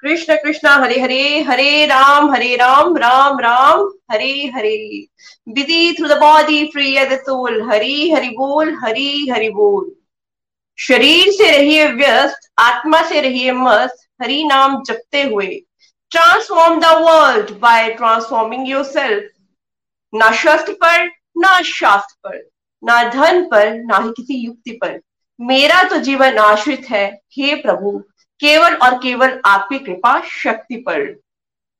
Krishna Krishna, Hare Hare Hare Ram Hare Ram Ram Ram, Hare Hare. Busy through the body free as soul Hari, Hari बोल, हरी, हरि बोल। शरीर से रहिए व्यस्त, आत्मा से रहिए मस्त, हरि नाम जपते हुए। Transform the world by transforming yourself ना शस्त्र पर, ना शास्त्र पर, ना धन पर, ना ही किसी युक्ति पर। मेरा तो जीवन आश्रित है, हे प्रभु। केवल और केवल आपकी कृपा शक्ति पर।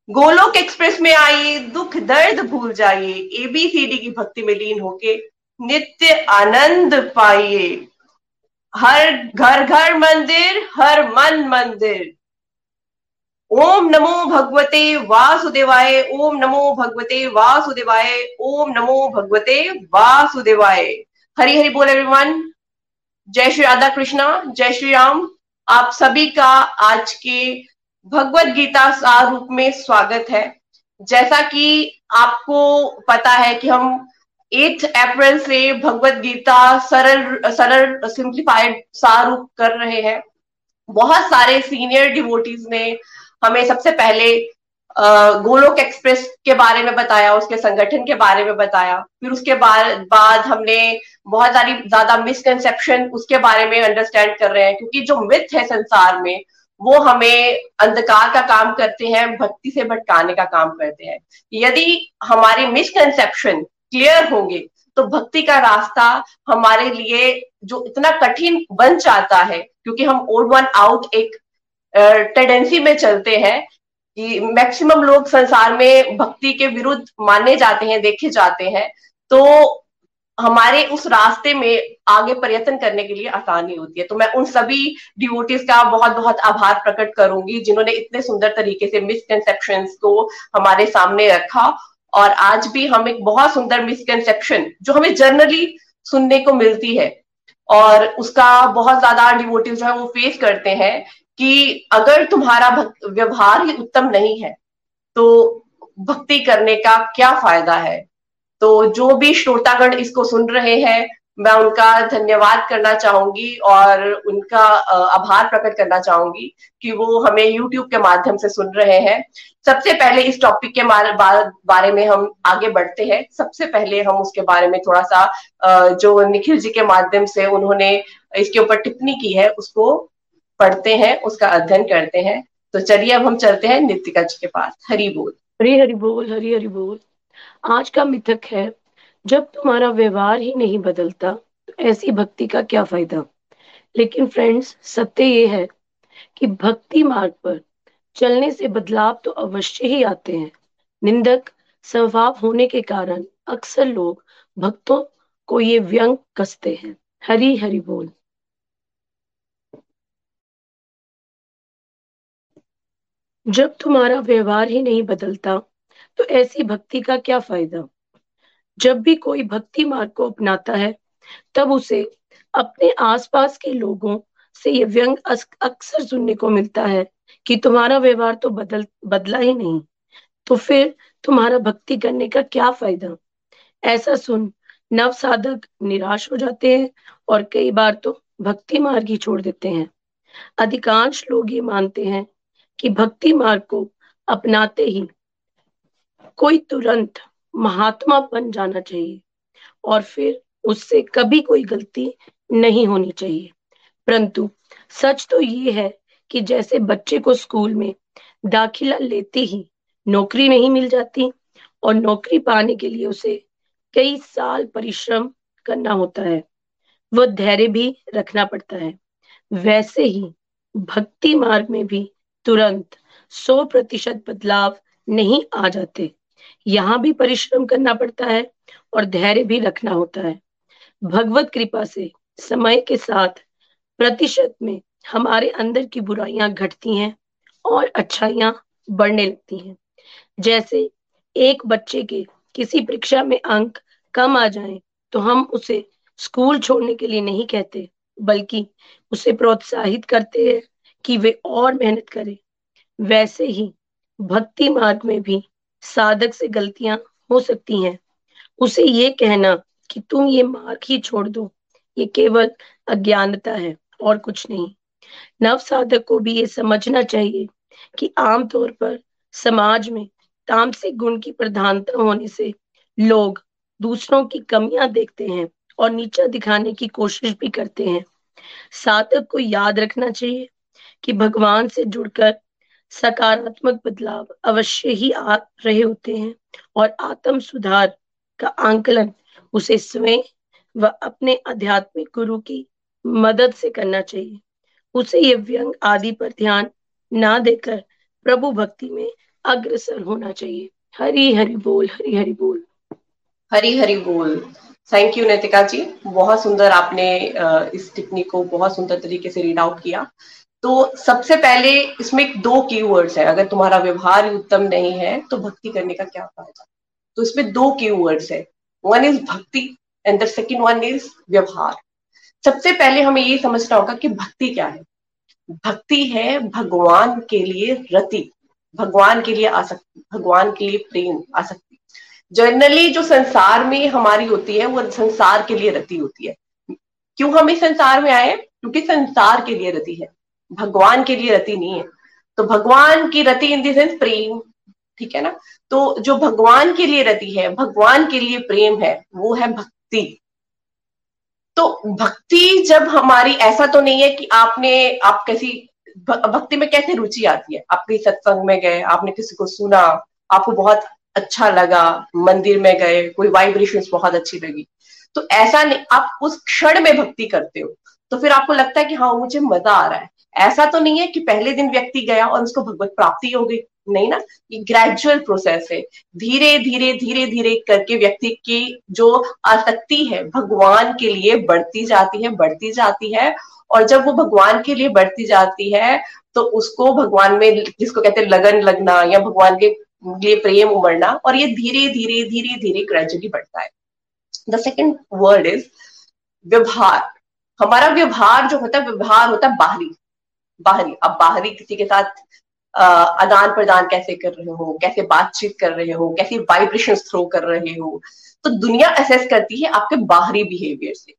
गोलोक एक्सप्रेस में आइए दुख दर्द भूल जाइए एबीसीडी की भक्ति में लीन होके नित्य आनंद पाइए। हर घर घर मंदिर, हर मन मंदिर। ओम नमो भगवते वासुदेवाय, ओम नमो भगवते वासुदेवाय, ओम नमो भगवते वासुदेवाय। हरि हरि बोल एवरीवन जय श्री राधा कृष्णा, जय श्री राम। आप सभी का आज के भगवत गीता सार रूप में स्वागत है। जैसा कि आपको पता है कि हम 8 अप्रैल से भगवत गीता सरल सरल सिंप्लीफाइड सार रूप कर रहे हैं। बहुत सारे सीनियर डिवोटीज ने हमें सबसे पहले गोलोक एक्सप्रेस के बारे में बताया, उसके संगठन के बारे में बताया। फिर उसके बाद हमने बहुत सारी, ज़्यादा मिसकंसेप्शन उसके बारे में अंडरस्टैंड कर रहे हैं, क्योंकि जो मिथ है संसार में, वो हमें अंधकार का काम करते हैं, भक्ति से भटकाने का काम करते हैं। यदि हमारे मिसकंसेप्शन क्लियर होंगे तो भक्ति का रास्ता हमारे लिए जो इतना कठिन बन जाता है, क्योंकि हम ओल्ड वन आउट एक टेंडेंसी में चलते हैं कि मैक्सिमम लोग संसार में भक्ति के विरुद्ध माने जाते हैं, देखे जाते हैं तो हमारे उस रास्ते में आगे प्रयत्न करने के लिए आसानी होती है। तो मैं उन सभी डिवोटीज का बहुत बहुत आभार प्रकट करूँगी, जिन्होंने इतने सुंदर तरीके से मिसकनसेप्शन को हमारे सामने रखा। और आज भी हम एक बहुत सुंदर मिसकंसेप्शन जो हमें जनरली सुनने को मिलती है, और उसका बहुत ज़्यादा डिवोटिव जो है वो फेस करते हैं। कि अगर तुम्हारा व्यवहार ही उत्तम नहीं है तो भक्ति करने का क्या फ़ायदा है? तो जो भी श्रोतागण इसको सुन रहे हैं, मैं उनका धन्यवाद करना चाहूँगी और उनका आभार प्रकट करना चाहूँगी कि वो हमें YouTube के माध्यम से सुन रहे हैं। सबसे पहले इस टॉपिक के बारे में हम आगे बढ़ते हैं। सबसे पहले हम उसके बारे में थोड़ा सा जो निखिल जी के माध्यम से उन्होंने इसके ऊपर टिप्पणी की है, उसको पढ़ते हैं, उसका अध्ययन करते हैं। तो चलिए अब हम चलते हैं नितिका जी के पास। हरी बोल। हरी हरी बोल, हरी हरी बोल। आज का मिथक है, जब तुम्हारा व्यवहार ही नहीं बदलता तो ऐसी भक्ति का क्या फ़ायदा? लेकिन फ्रेंड्स सत्य ये है कि भक्ति मार्ग पर चलने से बदलाव तो अवश्य ही आते हैं। निंदक, स्वभाव होने के कारण अक्सर लोग भक्तों को ये व्यंग कसते हैं। हरी हरि बोल। जब तुम्हारा व्यवहार ही नहीं बदलता तो ऐसी भक्ति का क्या फ़ायदा? जब भी कोई भक्ति मार्ग को अपनाता है, तब उसे अपने आसपास के लोगों से ये व्यंग अक्सर सुनने को मिलता है कि तुम्हारा व्यवहार तो बदल, बदला ही नहीं। तो फिर तुम्हारा भक्ति करने का क्या फ़ायदा? ऐसा सुन नव साधक निराश हो जाते हैं और कई बार तो भक्ति मार्ग ही छोड़ देते हैं। अधिकांश लोग ये मानते हैं कि भक्ति मार्ग को अपनाते ही कोई तुरंत महात्मा बन जाना चाहिए और फिर उससे कभी कोई गलती नहीं होनी चाहिए। परंतु सच तो ये है कि जैसे बच्चे को स्कूल में दाखिला लेते ही नौकरी नहीं मिल जाती और नौकरी पाने के लिए उसे कई साल परिश्रम करना होता है, वह धैर्य भी रखना पड़ता है। वैसे ही भक्ति मार्ग में भी तुरंत सौ प्रतिशत बदलाव नहीं आ जाते। यहाँ भी परिश्रम करना पड़ता है और धैर्य भी रखना होता है। भगवत कृपा से समय के साथ प्रतिशत में हमारे अंदर की बुराइयाँ घटती हैं और अच्छाइयाँ बढ़ने लगती हैं। जैसे एक बच्चे के किसी परीक्षा में अंक कम आ जाए तो हम उसे स्कूल छोड़ने के लिए नहीं कहते, बल्कि उसे प्रोत्साहित करते हैं। कि वे और मेहनत करे। वैसे ही भक्ति मार्ग में भी साधक से गलतियाँ हो सकती हैं। उसे ये कहना कि तुम ये मार्ग ही छोड़ दो, ये केवल अज्ञानता है और कुछ नहीं। नव साधक को भी ये समझना चाहिए कि आमतौर पर समाज में तामसिक गुण की प्रधानता होने से लोग दूसरों की कमियाँ देखते हैं और नीचा दिखाने की कोशिश भी करते हैं। साधक को याद रखना चाहिए कि भगवान से जुड़कर सकारात्मक बदलाव अवश्य ही आ रहे होते हैं और आत्म सुधार का आंकलन उसे स्वयं व अपने आध्यात्मिक गुरु की मदद से करना चाहिए। उसे ये व्यंग आदि पर ध्यान ना देकर प्रभु भक्ति में अग्रसर होना चाहिए। हरी हरि बोल, हरी हरि बोल। हरी हरी बोल। Thank you Naitika ji. बहुत सुंदर आपने इस टिप्पणी को बहुत सुंदर तरीके से रीड आउट किया। तो सबसे पहले इसमें एक दो कीवर्ड्स है। अगर तुम्हारा व्यवहार उत्तम नहीं है तो भक्ति करने का क्या फ़ायदा? तो इसमें दो कीवर्ड्स है। One is bhakti and the second one is vyavahar. सबसे पहले हमें ये समझना होगा कि भक्ति क्या है। भक्ति है भगवान के लिए रति, भगवान के लिए आसक्ति, भगवान के लिए प्रेम, आसक्ति। जनरली जो संसार में हमारी होती है, वो संसार के लिए रति होती है। क्यों हम इस संसार में आए क्योंकि संसार के लिए रति है। भगवान के लिए रति नहीं है। तो भगवान की रति इन देंस प्रेम, ठीक है ना? तो जो भगवान के लिए रति है, भगवान के लिए प्रेम है, वो है भक्ति। तो भक्ति जब हमारी, ऐसा तो नहीं है कि आपने, आप कैसी भक्ति में कैसे रुचि आती है? आप कहीं सत्संग में गए, आपने किसी को सुना, आपको बहुत अच्छा लगा, मंदिर में गए, कोई वाइब्रेशन बहुत अच्छी लगी। तो ऐसा नहीं, आप उस क्षण में भक्ति करते हो तो फिर आपको लगता है कि हाँ मुझे मज़ा आ रहा है। ऐसा तो नहीं है कि पहले दिन व्यक्ति गया और उसको भगवत प्राप्ति हो गई। नहीं ना, ये ग्रेजुअल प्रोसेस है। धीरे धीरे धीरे धीरे करके व्यक्ति की जो आसक्ति है, भगवान के लिए बढ़ती जाती है, बढ़ती जाती है। और जब वो भगवान के लिए बढ़ती जाती है तो उसको भगवान में जिसको कहते हैं लगन लगना या भगवान के लिए प्रेम उमड़ना, और ये धीरे धीरे धीरे धीरे ग्रेजुअली बढ़ता है। द सेकेंड वर्ड इज़ व्यवहार। हमारा व्यवहार जो होता है, व्यवहार होता है बाहरी। बाहरी, अब बाहरी किसी के साथ आदान प्रदान कैसे कर रहे हो, कैसे बातचीत कर रहे हो, कैसी वाइब्रेशन थ्रो कर रहे हो तो दुनिया असेस करती है आपके बाहरी बिहेवियर से।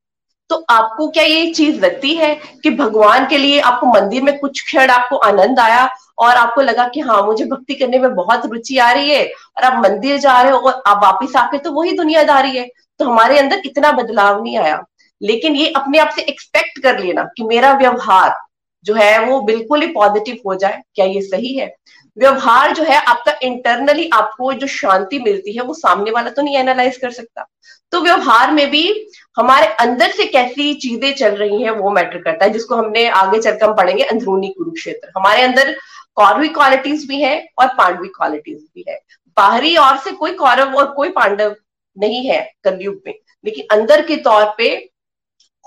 तो आपको क्या ये चीज़ लगती है कि भगवान के लिए आपको मंदिर में कुछ क्षण आपको आनंद आया और आपको लगा कि हाँ मुझे भक्ति करने में बहुत रुचि आ रही है और आप मंदिर जा रहे हो और आप वापिस आके तो वही दुनियादारी है तो हमारे अंदर इतना बदलाव नहीं आया। लेकिन ये अपने आप से एक्सपेक्ट कर लेना कि मेरा व्यवहार जो है वो बिल्कुल ही पॉजिटिव हो जाए, क्या ये सही है? व्यवहार जो है आपका इंटरनली आपको जो शांति मिलती है, वो सामने वाला तो नहीं एनालाइज कर सकता। तो व्यवहार में भी हमारे अंदर से कैसी चीज़ें चल रही हैं, वो मैटर करता है, जिसको हमने आगे चलकर हम पढ़ेंगे, अंदरूनी कुरुक्षेत्र। हमारे अंदर कौरवी क्वालिटीज भी है और पांडवी क्वालिटीज भी है। बाहरी और से कोई कौरव और कोई पांडव नहीं है कलयुग में, लेकिन अंदर के तौर पे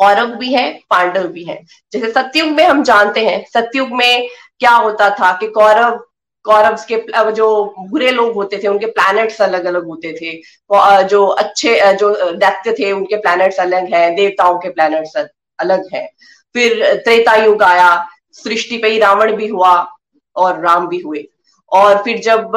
कौरव भी है, पांडव भी है। जैसे सतयुग में हम जानते हैं, सत्युग में क्या होता था कि कौरव कौरव के जो बुरे लोग होते थे, उनके प्लैनेट्स अलग अलग होते थे। जो अच्छे जो दैत्य थे, उनके प्लैनेट्स अलग हैं, देवताओं के प्लैनेट्स अलग हैं। फिर त्रेता युग आया, सृष्टि पे ही रावण भी हुआ और राम भी हुए। और फिर जब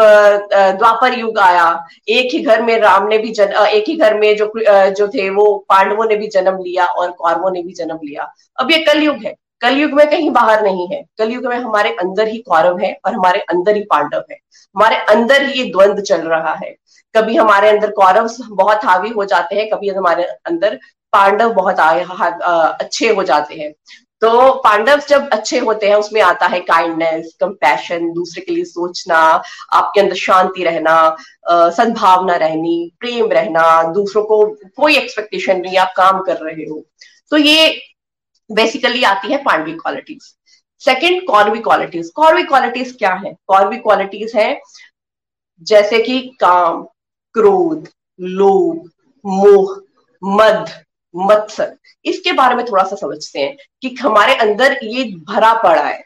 द्वापर युग आया एक ही घर में राम ने भी जन्म एक ही घर में जो जो थे वो पांडवों ने भी जन्म लिया और कौरवों ने भी जन्म लिया। अब ये कलयुग है। कलयुग में कहीं बाहर नहीं है। कलयुग में हमारे अंदर ही कौरव है और हमारे अंदर ही पांडव है। हमारे अंदर ही ये द्वंद चल रहा है। कभी हमारे अंदर कौरव बहुत हावी हो जाते हैं कभी हमारे अंदर पांडव बहुत आ, अच्छे हो जाते हैं। तो पांडव जब अच्छे होते हैं, उसमें आता है काइंडनेस कंपैशन दूसरे के लिए सोचना, आपके अंदर शांति रहना सद्भावना रहनी, प्रेम रहना, दूसरों को कोई एक्सपेक्टेशन नहीं, आप काम कर रहे हो। तो ये बेसिकली आती है पांडवी क्वालिटीज सेकेंड कौरवी क्वालिटीज कौरवी क्वालिटीज क्या है? कौरवी क्वालिटीज है, जैसे कि काम, क्रोध, लोभ, मोह, मद मत्सर। इसके बारे में थोड़ा सा समझते हैं कि हमारे अंदर ये भरा पड़ा है,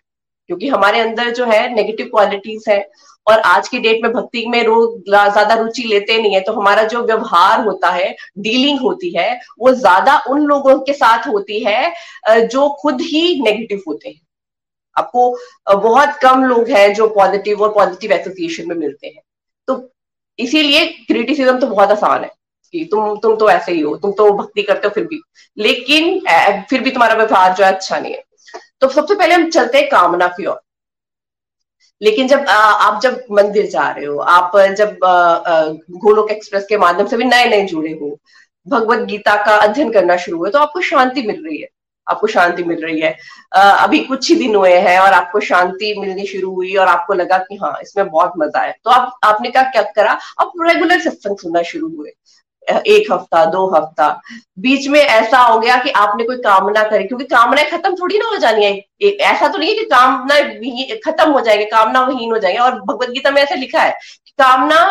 क्योंकि हमारे अंदर जो है नेगेटिव क्वालिटीज है और आज की डेट में भक्ति में लोग ज़्यादा रुचि लेते नहीं है तो हमारा जो व्यवहार होता है डीलिंग होती है, वो ज़्यादा उन लोगों के साथ होती है जो खुद ही नेगेटिव होते हैं। आपको बहुत कम लोग हैं जो पॉजिटिव और पॉजिटिव एसोसिएशन में मिलते हैं। तो इसीलिए क्रिटिसिज्म तो बहुत आसान है। कि तुम तुम तो ऐसे ही हो तुम तो भक्ति करते हो फिर भी। लेकिन फिर भी तुम्हारा व्यवहार जो है अच्छा नहीं है। तो सबसे पहले हम चलते हैं कामना की ओर। लेकिन जब आ, आप जब मंदिर जा रहे हो आप जब गोलोक एक्सप्रेस के माध्यम से भी नए नए जुड़े हो भगवत गीता का अध्ययन करना शुरू हुआ तो आपको शांति मिल रही है। आपको शांति मिल रही है। अभी कुछ ही दिन हुए हैं और आपको शांति मिलनी शुरू हुई और आपको लगा कि हाँ इसमें बहुत मज़ा है तो आप आपने क्या क्या करा? आप रेगुलर सत्संग सुनना शुरू हुए। एक हफ़्ता, दो हफ़्ता। बीच में ऐसा हो गया कि आपने कोई कामना करी, क्योंकि कामनाएँ खत्म थोड़ी ना हो जानी है। ऐसा तो नहीं है कि कामना खत्म हो जाएगी कामना वहीन हो जाएगी। और भगवत गीता में ऐसा लिखा है कि कामना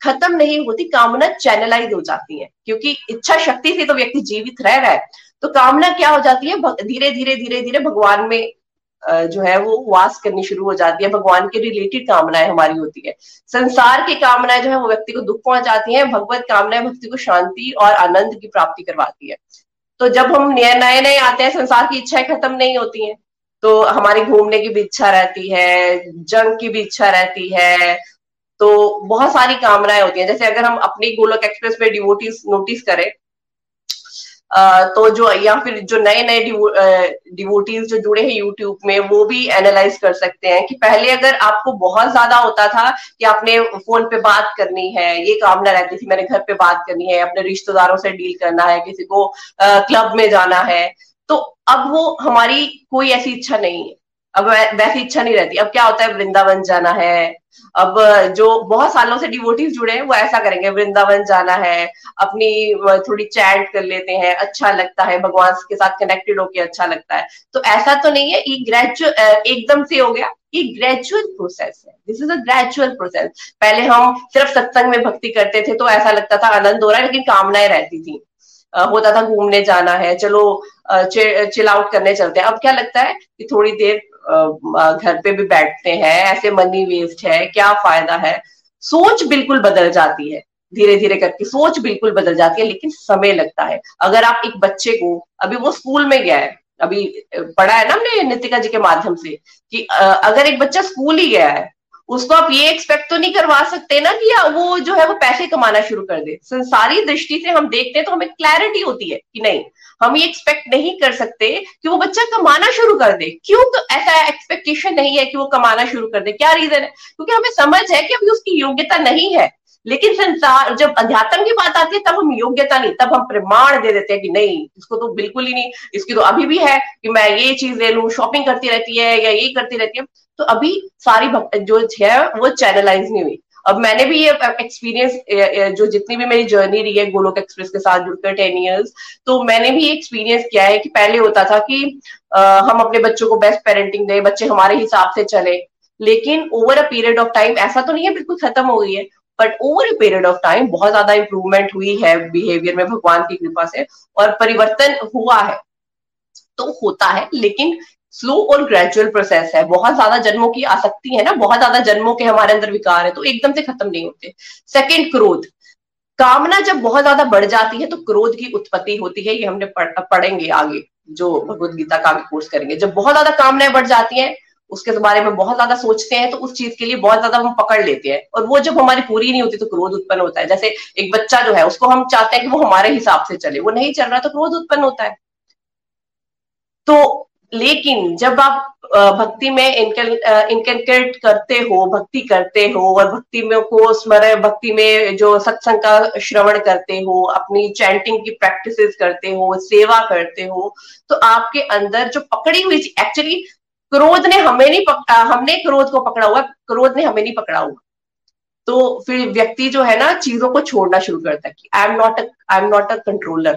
खत्म नहीं होती, कामना चैनलाइज हो जाती है। क्योंकि इच्छा शक्ति से तो व्यक्ति जीवित रह रहा है। तो कामना क्या हो जाती है? धीरे धीरे धीरे धीरे भगवान में जो है वो वास करनी शुरू हो जाती है, भगवान के रिलेटेड कामनाएँ हमारी होती है। संसार की कामनाएँ जो है वो व्यक्ति को दुख पहुंचाती है, भगवत कामनाएँ भक्ति को शांति और आनंद की प्राप्ति करवाती है। तो जब हम नए नए आते हैं, संसार की इच्छाएँ खत्म नहीं होती हैं तो हमारी घूमने की भी इच्छा रहती है, जंग की भी इच्छा रहती है तो बहुत सारी कामनाएँ होती हैं। जैसे अगर हम अपनी गोलक एक्सप्रेस में डिवोटीज नोटिस करें तो जो, या फिर जो नए नए डिवोटीज जो जुड़े हैं यूट्यूब में, वो भी एनालाइज कर सकते हैं कि पहले अगर आपको बहुत ज़्यादा होता था कि आपने फ़ोन पे बात करनी है, ये कामना रहती थी, मैंने घर पे बात करनी है, अपने रिश्तेदारों से डील करना है, किसी को क्लब में जाना है तो अब वो हमारी कोई ऐसी इच्छा नहीं है। अब वैसी इच्छा नहीं रहती। अब क्या होता है, वृंदावन जाना है। अब जो बहुत सालों से डिवोटिव जुड़े हैं, वो ऐसा करेंगे, वृंदावन जाना है, अपनी थोड़ी चैट कर लेते हैं अच्छा लगता है, भगवान के साथ कनेक्टेड होके अच्छा लगता है। तो ऐसा तो नहीं है ग्रेजुअल एकदम से हो गया। ये ग्रेजुअल प्रोसेस है। This is a gradual process पहले हम सिर्फ़ सत्संग में भक्ति करते थे तो ऐसा लगता था, आनंद हो रहा है, लेकिन कामनाएँ रहती थी। होता था घूमने जाना है, चलो चिल आउट करने चलते हैं। अब क्या लगता है कि थोड़ी देर घर पे भी बैठते हैं, ऐसे मनी वेस्ट है, क्या फ़ायदा है? सोच बिल्कुल बदल जाती है धीरे धीरे करके सोच बिल्कुल बदल जाती है, लेकिन समय लगता है। अगर आप एक बच्चे को, अभी वो स्कूल में गया है, अभी पढ़ा है ना हमने नितिका जी के माध्यम से, कि अगर एक बच्चा स्कूल ही गया है, उसको आप ये एक्सपेक्ट तो नहीं करवा सकते ना कि वो जो है वो पैसे कमाना शुरू कर दे। संसारी दृष्टि से हम देखते हैं तो हमें क्लैरिटी होती है कि नहीं हम ये एक्सपेक्ट नहीं कर सकते कि वो बच्चा कमाना शुरू कर दे। क्यों तो ऐसा एक्सपेक्टेशन नहीं है कि वो कमाना शुरू कर दे? क्या रीजन है? क्योंकि हमें समझ है कि अभी उसकी योग्यता नहीं है। लेकिन संसार, जब अध्यात्म की बात आती है, तब हम योग्यता नहीं, तब हम प्रमाण दे देते हैं कि नहीं, इसको तो बिल्कुल ही नहीं, इसकी तो अभी भी है कि मैं ये चीज़ ले लू शॉपिंग करती रहती है या ये करती रहती है। तो अभी सारी जो है, वो चैनलाइज नहीं हुई। अब मैंने भी ये एक्सपीरियंस जो जितनी भी मेरी जर्नी रही है गोलोक एक्सप्रेस के साथ जुड़कर टेन ईयर्स तो मैंने भी एक्सपीरियंस किया है कि पहले होता था कि आ, हम अपने बच्चों को बेस्ट पेरेंटिंग दें बच्चे हमारे हिसाब से चले। लेकिन over a period of time ऐसा तो नहीं है बिल्कुल खत्म हो गई है but over a period of time बहुत ज़्यादा इंप्रूवमेंट हुई है बिहेवियर में भगवान की कृपा से और परिवर्तन हुआ है। तो होता है लेकिन स्लो और ग्रेजुअल प्रोसेस है। बहुत ज़्यादा जन्मों की आसक्ति है ना बहुत ज़्यादा जन्मों के हमारे अंदर विकार है तो एकदम से खत्म नहीं होते। सेकेंड क्रोध। कामना जब बहुत ज़्यादा बढ़ जाती है तो क्रोध की उत्पत्ति होती है ये हमने पढ़, पढ़ेंगे आगे जो भगवत गीता का कोर्स करेंगे। जब बहुत ज़्यादा कामनाएँ बढ़ जाती हैं उसके बारे में बहुत ज़्यादा सोचते हैं तो उस चीज़ के लिए बहुत ज़्यादा हम पकड़ लेते हैं। और वो जब हमारी पूरी नहीं होती तो क्रोध उत्पन्न होता है। जैसे एक बच्चा जो है उसको हम चाहते हैं कि वो हमारे हिसाब से चले। वो नहीं चल रहा तो क्रोध उत्पन्न होता है। तो लेकिन जब आप भक्ति में इनकलकेट करते हो, भक्ति करते हो और भक्ति में को स्मरण, भक्ति में जो सत्संग का श्रवण करते हो, अपनी चैंटिंग की प्रैक्टिसेस करते हो, सेवा करते हो तो आपके अंदर जो पकड़ी हुई एक्चुअली क्रोध ने हमें नहीं पकड़ा, हमने क्रोध को पकड़ा हुआ, क्रोध ने हमें नहीं पकड़ा हुआ। तो फिर व्यक्ति जो है ना, चीज़ों को छोड़ना शुरू करता है कि I am not I am not a controller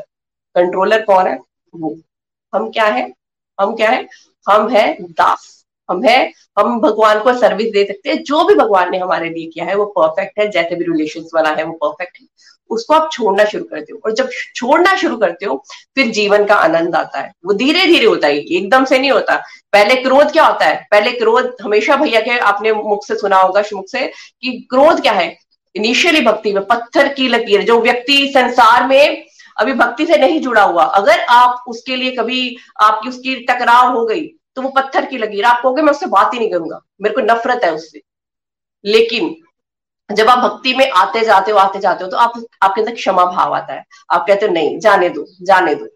controller कौन है? वो। हम क्या है? हम क्या है? हम है दास। हम है, हम भगवान को सर्विस दे सकते हैं। जो भी भगवान ने हमारे लिए किया है, वो परफेक्ट है। जैसे भी रिलेशन वाला है, वो परफेक्ट है। उसको आप छोड़ना शुरू करते हो और जब छोड़ना शुरू करते हो, फिर जीवन का आनंद आता है। वो धीरे धीरे होता है। एकदम से नहीं होता। पहले क्रोध क्या होता है? पहले क्रोध, हमेशा भैया के आपने मुख से सुना होगा, मुख से, कि क्रोध क्या है? इनिशियली भक्ति में पत्थर की लकीर, जो व्यक्ति संसार में अभी भक्ति से नहीं जुड़ा हुआ। अगर आप उसके लिए कभी आपकी उसकी टकराव हो गई तो वो पत्थर की लगी आप कहोगे, मैं उससे बात ही नहीं करूँगा। मेरे को नफरत है उससे। लेकिन जब आप भक्ति में आते जाते हो, आते जाते हो तो आप, आपके अंदर क्षमा भाव आता है। आप कहते हो, नहीं, जाने दो जाने दो।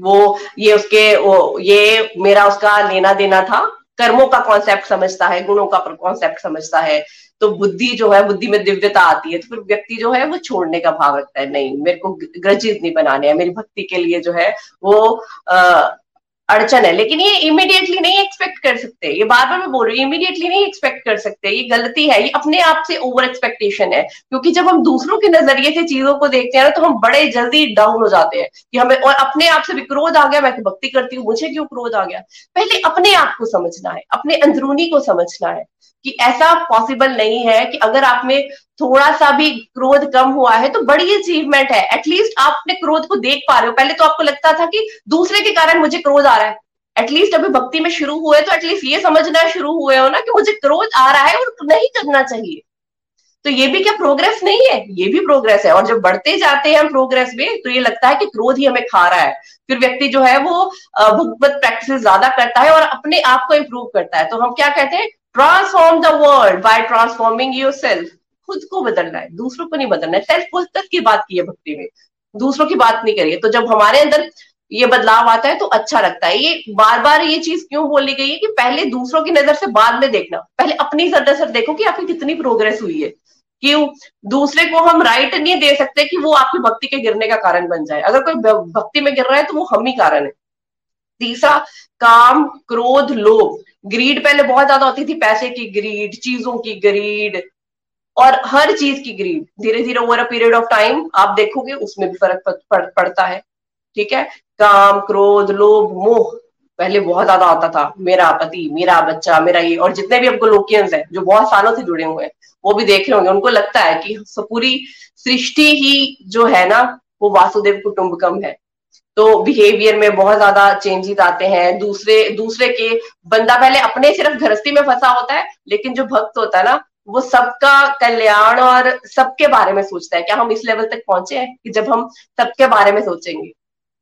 वो, ये उसके, वो, ये मेरा उसका लेना देना था। कर्मों का कॉन्सेप्ट समझता है, गुणों का कॉन्सेप्ट समझता है। तो बुद्धि जो है बुद्धि में दिव्यता आती है तो फिर व्यक्ति जो है वो छोड़ने का भाव रखता है नहीं मेरे को ग्रजित नहीं बनाने हैं मेरी भक्ति के लिए जो है वो आ, अड़चन है। लेकिन ये इमीडिएटली नहीं एक्सपेक्ट कर सकते। ये बार बार मैं बोल रही हूँ इमीडिएटली नहीं एक्सपेक्ट कर सकते। ये गलती है, ये अपने आप से ओवर एक्सपेक्टेशन है। क्योंकि जब हम दूसरों के नज़रिए से चीज़ों को देखते हैं ना तो हम बड़े जल्दी डाउन हो जाते हैं कि हमें और अपने आप से भी क्रोध आ गया, मैं तो भक्ति करती हूँ, मुझे क्यों क्रोध आ गया? पहले अपने आप को समझना है, अपने अंदरूनी को समझना है कि ऐसा पॉसिबल नहीं है कि अगर आप में थोड़ा सा भी क्रोध कम हुआ है तो बड़ी अचीवमेंट है। एटलीस्ट आप अपने क्रोध को देख पा रहे हो। पहले तो आपको लगता था कि दूसरे के कारण मुझे क्रोध आ रहा है। एटलीस्ट अभी भक्ति में शुरू हुए तो एटलीस्ट ये समझना शुरू हुए हो ना कि मुझे क्रोध आ रहा है और नहीं करना चाहिए। तो ये भी क्या प्रोग्रेस नहीं है? ये भी प्रोग्रेस है। और जब बढ़ते जाते हैं हम प्रोग्रेस में तो ये लगता है कि क्रोध ही हमें खा रहा है। फिर व्यक्ति जो है वो भगवत प्रैक्टिस ज़्यादा करता है और अपने आप को इम्प्रूव करता है। तो हम क्या कहते हैं? Transform the world by transforming yourself खुद को बदलना है, दूसरों को नहीं बदलना है। सेल्फ पुस्तक की बात की है भक्ति में। दूसरों की बात नहीं करिए। तो जब हमारे अंदर ये बदलाव आता है तो अच्छा लगता है। ये बार बार ये चीज़ क्यों बोली गई है कि पहले दूसरों की नज़र से बाद में देखना। पहले अपनी नज़र देखो कि आपकी कितनी प्रोग्रेस हुई है। क्यों? दूसरे को हम राइट नहीं दे सकते कि वो आपकी भक्ति के गिरने का कारण बन जाए। अगर कोई भक्ति में गिर रहा है तो वो हम ही कारण है। तीसरा, काम, क्रोध, लोभ। ग्रीड पहले बहुत ज़्यादा होती थी। पैसे की ग्रीड चीज़ों की ग्रीड और हर चीज़ की ग्रीड धीरे धीरे over a period of time आप देखोगे उसमें भी फ़र्क पड़, पड़ता है। ठीक है? काम क्रोध लोभ मोह पहले बहुत ज़्यादा आता था। मेरा पति मेरा बच्चा मेरा ये और जितने भी अब लोकियंस है जो बहुत सालों से जुड़े हुए हैं वो भी देख रहे होंगे। उनको लगता है कि पूरी सृष्टि ही जो है ना वो वासुदेव कुटुंबकम है। तो बिहेवियर में बहुत ज़्यादा चेंजेस आते हैं। दूसरे दूसरे के बंदा पहले अपने सिर्फ़ गृहस्थी में फंसा होता है लेकिन जो भक्त होता है ना वो सबका कल्याण और सबके बारे में सोचता है। क्या हम इस लेवल तक पहुँचे हैं कि जब हम सबके बारे में सोचेंगे?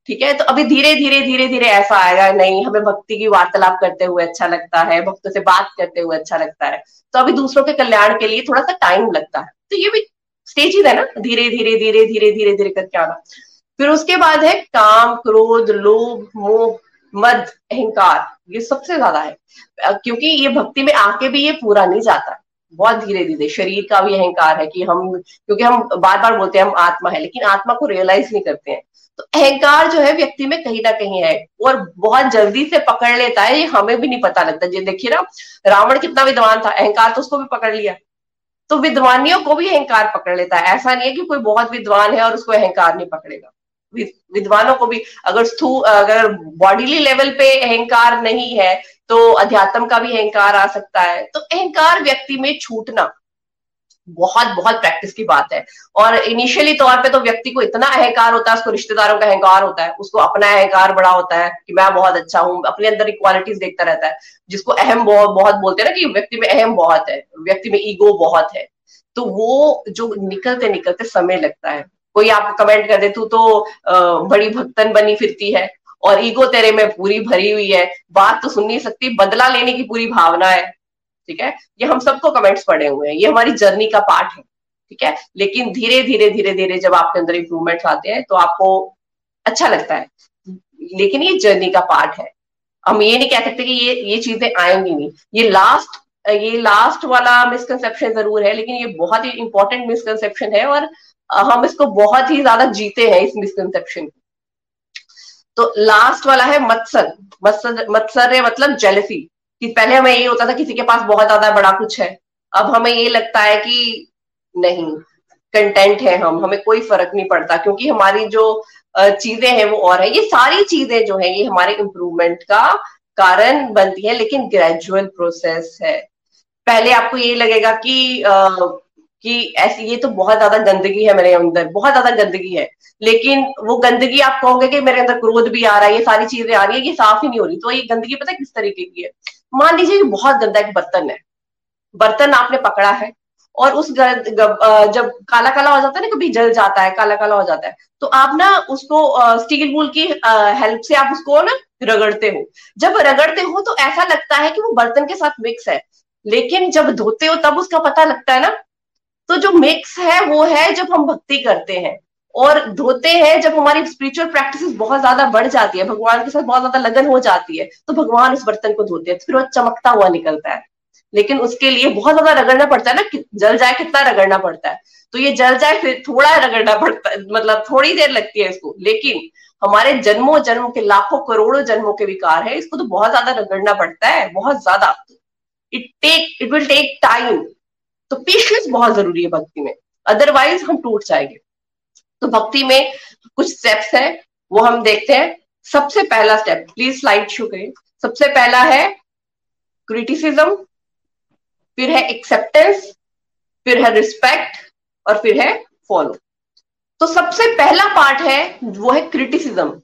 ठीक है? तो अभी धीरे धीरे धीरे धीरे ऐसा आएगा, नहीं, हमें भक्ति की वार्तालाप करते हुए अच्छा लगता है, भक्तों से बात करते हुए अच्छा लगता है। तो अभी दूसरों के कल्याण के लिए थोड़ा सा टाइम लगता है। तो ये भी स्टेज है ना? धीरे धीरे धीरे धीरे धीरे धीरे करके आना। फिर उसके बाद है काम, क्रोध, लोभ, मोह, मद, अहंकार। ये सबसे ज़्यादा है। क्योंकि ये भक्ति में आके भी ये पूरा नहीं जाता। बहुत धीरे धीरे, शरीर का भी अहंकार है कि हम, क्योंकि हम बार बार बोलते हैं हम आत्मा है, लेकिन आत्मा को रियलाइज़ नहीं करते हैं। तो अहंकार जो है व्यक्ति में कहीं ना कहीं है और बहुत जल्दी से पकड़ लेता है, ये हमें भी नहीं पता लगता। जी देखिए ना, रावण कितना विद्वान था, अहंकार तो उसको भी पकड़ लिया। तो विद्वानियों को भी अहंकार पकड़ लेता है। ऐसा नहीं है कि कोई बहुत विद्वान है और उसको अहंकार नहीं पकड़ेगा। विद्वानों को भी अगर स्थू, अगर बॉडीली लेवल पे अहंकार नहीं है तो अध्यात्म का भी अहंकार आ सकता है। तो अहंकार व्यक्ति में छूटना बहुत बहुत प्रैक्टिस की बात है। और इनिशियली तौर पे तो व्यक्ति को इतना अहंकार होता है, उसको रिश्तेदारों का अहंकार होता है, उसको अपना अहंकार बड़ा होता है कि मैं बहुत अच्छा हूँ, अपने अंदर इक्वालिटीज देखता रहता है, जिसको अहम बहुत बहुत बोलते हैं ना कि व्यक्ति में अहम बहुत है, व्यक्ति में ईगो बहुत है। तो वो जो निकलते निकलते समय लगता है। कोई आपको कमेंट कर दे, तू तो बड़ी भक्तन बनी फिरती है। और ईगो तेरे में पूरी भरी हुई है। बात तो सुन नहीं सकती, बदला लेने की पूरी भावना है। ठीक है? ये हम सबको कमेंट्स पड़े हुए हैं। ये हमारी जर्नी का पार्ट है। ठीक है? लेकिन धीरे धीरे धीरे धीरे जब आपके अंदर इंप्रूवमेंट आते हैं तो आपको अच्छा लगता है। लेकिन ये जर्नी का पार्ट है। हम ये नहीं कह सकते कि ये ये चीज़ें आएँगी नहीं। ये लास्ट ये लास्ट वाला मिसकंसेप्शन ज़रूर है, लेकिन ये बहुत ही इंपॉर्टेंट मिसकंसेप्शन है और हम इसको बहुत ही ज़्यादा जीते हैं इस मिसकंसेप्शन को। तो लास्ट वाला है मत्सर। मत्सर मत्सर मतलब जेलसी कि पहले हमें ये होता था, किसी के पास बहुत ज़्यादा बड़ा कुछ है। अब हमें ये लगता है कि नहीं कंटेंट है हम, हमें कोई फ़र्क नहीं पड़ता, क्योंकि हमारी जो चीज़ें हैं वो और है। ये सारी चीज़ें जो है, ये हमारे इंप्रूवमेंट का कारण बनती है, लेकिन ग्रेजुअल प्रोसेस है। पहले आपको ये लगेगा कि कि ऐसी, ये तो बहुत ज़्यादा गंदगी है मेरे अंदर, बहुत ज़्यादा गंदगी है। लेकिन वो गंदगी आप कहोगे कि मेरे अंदर क्रोध भी आ रहा है, ये सारी चीज़ें आ रही है, ये साफ़ ही नहीं हो रही। तो ये गंदगी पता किस तरीके की है? मान लीजिए कि बहुत गंदा एक बर्तन है। बर्तन आपने पकड़ा है और उस जब काला काला हो जाता है ना, कभी जल जाता है काला काला हो जाता है तो आप ना उसको स्टील वूल की हेल्प से आप उसको ना रगड़ते हो। जब रगड़ते हो तो ऐसा लगता है कि वो बर्तन के साथ मिक्स है। लेकिन जब धोते हो तब उसका पता लगता है ना तो जो मिक्स है, वो है जब हम भक्ति करते हैं। और धोते हैं जब हमारी स्पिरिचुअल प्रैक्टिस बहुत ज़्यादा बढ़ जाती है, भगवान के साथ बहुत ज़्यादा लगन हो जाती है तो भगवान उस बर्तन को धोते हैं तो फिर वो चमकता हुआ निकलता है। लेकिन उसके लिए बहुत ज़्यादा रगड़ना पड़ता है ना जल जाए कितना रगड़ना पड़ता है। तो ये जल जाए, फिर थोड़ा रगड़ना पड़ता है मतलब थोड़ी देर लगती है इसको। लेकिन हमारे जन्मों, जन्म के लाखों, करोड़ों जन्मों के विकार है, इसको तो बहुत ज़्यादा रगड़ना पड़ता है, बहुत ज़्यादा। It take it will take time तो पेशेंस बहुत ज़रूरी है भक्ति में। अदरवाइज़ हम टूट जाएँगे। तो भक्ति में कुछ स्टेप्स है, वो हम देखते हैं। सबसे पहला स्टेप प्लीज़ स्लाइड शो करें। सबसे पहला है क्रिटिसिज्म फिर है एक्सेप्टेंस फिर है रिस्पेक्ट और फिर है फॉलो तो सबसे पहला पार्ट है, वो है क्रिटिसिज्म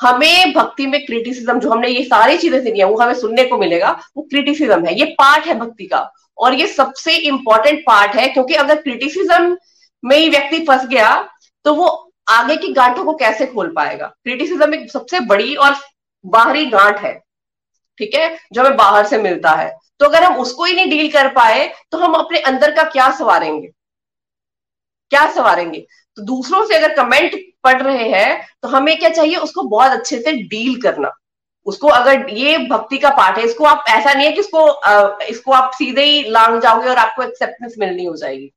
हमें भक्ति में क्रिटिसिज्म जो हमने ये सारी चीज़ें सुनी है, वो हमें सुनने को मिलेगा। वो क्रिटिसिज्म है। ये पार्ट है भक्ति का। और ये सबसे इंपॉर्टेंट पार्ट है, क्योंकि अगर क्रिटिसिज्म में ही व्यक्ति फंस गया तो वो आगे की गांठों को कैसे खोल पाएगा? क्रिटिसिज्म एक सबसे बड़ी और बाहरी गांठ है, ठीक है, जो हमें बाहर से मिलता है। तो अगर हम उसको ही नहीं डील कर पाए तो हम अपने अंदर का क्या सवारेंगे? क्या सवारेंगे? तो दूसरों से अगर कमेंट पढ़ रहे हैं तो हमें क्या चाहिए? उसको बहुत अच्छे से डील करना। उसको अगर ये भक्ति का पार्ट है इसको आप ऐसा नहीं है कि इसको आ, इसको आप सीधे ही लांग जाओगे और आपको एक्सेप्टेंस मिलनी हो जाएगी।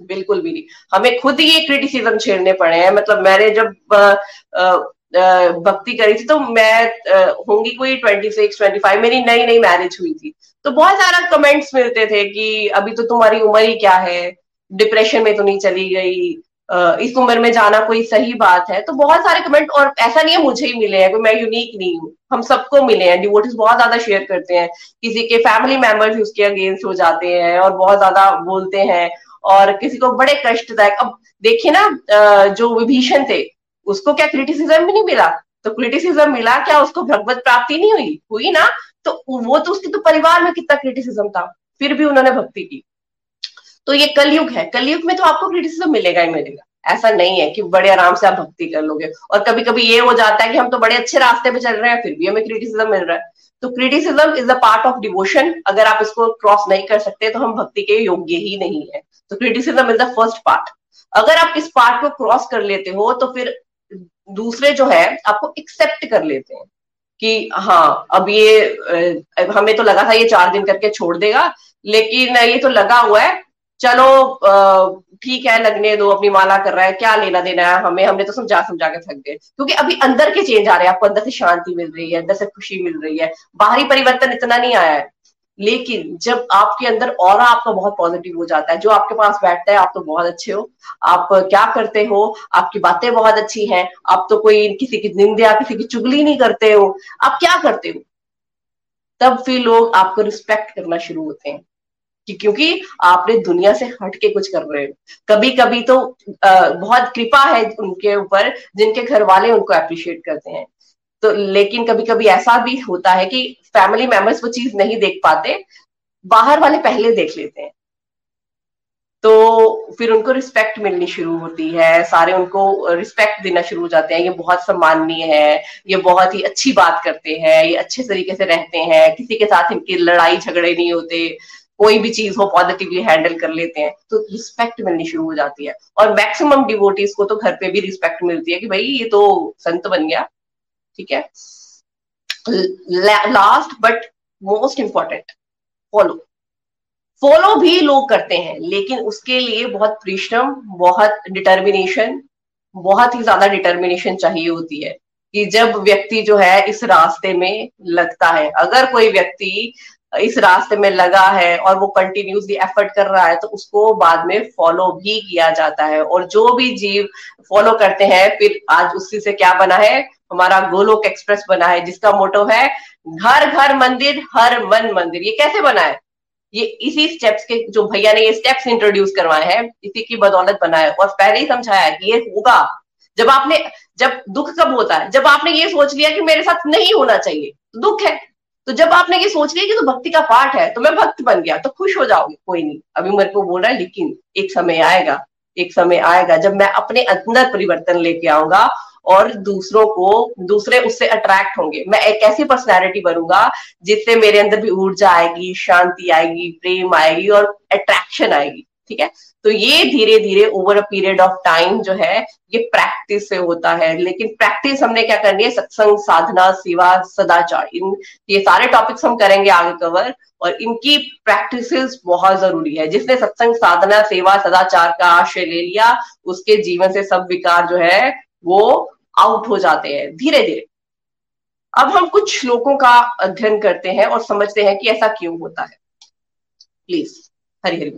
बिल्कुल भी नहीं। हमें खुद ये क्रिटिसिज्म छेड़ने पड़े हैं। मतलब मैंने जब आ, आ, भक्ति करी थी तो मैं होंगी कोई ट्वेंटी सिक्स ट्वेंटी फाइव मेरी नई नई मैरिज हुई थी। तो बहुत सारा कमेंट्स मिलते थे कि अभी तो तुम्हारी उम्र ही क्या है? डिप्रेशन में तो नहीं चली गई। इस उम्र में जाना कोई सही बात है तो बहुत सारे कमेंट और ऐसा नहीं है मुझे ही मिले हैं मैं यूनिक नहीं हूँ, हम सबको मिले हैं डिवोटिस बहुत ज़्यादा शेयर करते हैं, किसी के फैमिली मेंबर्स उसके अगेंस्ट हो जाते हैं और बहुत ज़्यादा बोलते हैं और किसी को बड़े कष्टदायक, अब देखिए ना जो विभीषण थे, उसको क्या क्रिटिसिज्म भी नहीं मिला? तो क्रिटिसिज्म मिला, क्या उसको भगवत प्राप्ति नहीं हुई? हुई ना तो वो तो उसके तो परिवार में कितना क्रिटिसिज्म था, फिर भी उन्होंने भक्ति की। तो ये कलयुग है। कलयुग में तो आपको क्रिटिसिज्म मिलेगा ही मिलेगा। ऐसा नहीं है कि बड़े आराम से आप भक्ति कर लोगे। और कभी कभी ये हो जाता है कि हम तो बड़े अच्छे रास्ते पे चल रहे हैं, फिर भी हमें क्रिटिसिज्म मिल रहा है। तो criticism is a part of devotion अगर आप इसको क्रॉस नहीं कर सकते तो हम भक्ति के योग्य ही नहीं है। तो criticism is the first part अगर आप इस पार्ट को क्रॉस कर लेते हो तो फिर दूसरे जो है, आपको एक्सेप्ट कर लेते हैं कि हाँ अब ये हमें तो लगा था ये चार दिन करके छोड़ देगा, लेकिन ये तो लगा हुआ है चलो ठीक है, लगने दो, अपनी माला कर रहा है, क्या लेना देना है हमें? हमने तो समझा समझा के थक गए। क्योंकि अभी अंदर के चेंज आ रहे हैं, आपको अंदर से शांति मिल रही है, अंदर से खुशी मिल रही है। बाहरी परिवर्तन इतना नहीं आया है। लेकिन जब आपके अंदर और आपका बहुत पॉजिटिव हो जाता है, जो आपके पास बैठता है, आप तो बहुत अच्छे हो। आप क्या करते हो? आपकी बातें बहुत अच्छी हैं। आप तो कोई किसी की निंदा किसी की चुगली नहीं करते हो। आप क्या करते हो? तब फिर लोग आपको रिस्पेक्ट करना शुरू होते हैं। कि क्योंकि आपने दुनिया से हट के कुछ कर रहे हो। कभी कभी तो बहुत कृपा है उनके ऊपर, जिनके घर वाले उनको अप्रिशिएट करते हैं। तो लेकिन कभी कभी ऐसा भी होता है कि फैमिली मेंबर्स वो चीज़ नहीं देख पाते, बाहर वाले पहले देख लेते हैं। तो फिर उनको रिस्पेक्ट मिलनी शुरू होती है, सारे उनको रिस्पेक्ट देना शुरू हो जाते हैं, ये बहुत सम्माननीय है, ये बहुत ही अच्छी बात करते हैं, ये अच्छे तरीके से रहते हैं, किसी के साथ इनकी लड़ाई झगड़े नहीं होते। कोई भी चीज़ हो पॉजिटिवली हैंडल कर लेते हैं तो रिस्पेक्ट मिलनी शुरू हो जाती है। और मैक्सिमम डिवोटीज को तो घर पे भी रिस्पेक्ट मिलती है कि भाई, ये तो संत बन गया, ठीक है? Last but most important follow follow भी लोग करते हैं, लेकिन उसके लिए बहुत परिश्रम, बहुत डिटर्मिनेशन बहुत ही ज़्यादा डिटर्मिनेशन चाहिए होती है कि जब व्यक्ति जो है इस रास्ते में लगता है, अगर कोई व्यक्ति इस रास्ते में लगा है और वो कंटिन्यूसली एफर्ट कर रहा है तो उसको बाद में फॉलो भी किया जाता है। और जो भी जीव फॉलो करते हैं, फिर आज उसी से क्या बना है? हमारा गोलोक एक्सप्रेस बना है, जिसका मोटो है, घर घर, मंदिर, हर मन मंदिर। ये कैसे बना है? ये इसी स्टेप्स के, जो भैया ने ये स्टेप्स इंट्रोड्यूस करवाए हैं, इसी की बदौलत बना है और पहले ही समझाया कि ये होगा। जब आपने, जब दुख कब होता है? जब आपने ये सोच लिया कि मेरे साथ नहीं होना चाहिए तो दुख है। तो जब आपने ये सोच लिया कि तो भक्ति का पार्ट है तो मैं भक्त बन गया तो खुश हो जाओगे, कोई नहीं। अभी मेरे को बोल रहा है, लेकिन एक समय आएगा, एक समय आएगा, जब मैं अपने अंदर परिवर्तन लेके आऊँगा और दूसरों को, दूसरे उससे अट्रैक्ट होंगे। मैं एक ऐसी पर्सनैलिटी बनूँगा, जिससे मेरे अंदर भी ऊर्जा आएगी, शांति आएगी, प्रेम आएगी और अट्रैक्शन आएगी। ठीक है? तो ये धीरे धीरे over a period of time जो है, ये प्रैक्टिस से होता है। लेकिन प्रैक्टिस हमने क्या करनी है? सत्संग, साधना, सेवा, सदाचार। इन, ये सारे टॉपिक्स हम करेंगे आगे कवर और इनकी प्रैक्टिस बहुत ज़रूरी है। जिसने सत्संग, साधना, सेवा, सदाचार का आश्रय ले लिया, उसके जीवन से सब विकार जो है, वो आउट हो जाते हैं धीरे धीरे अब हम कुछ श्लोकों का अध्ययन करते हैं और समझते हैं कि ऐसा क्यों होता है। प्लीज़ हरी हरी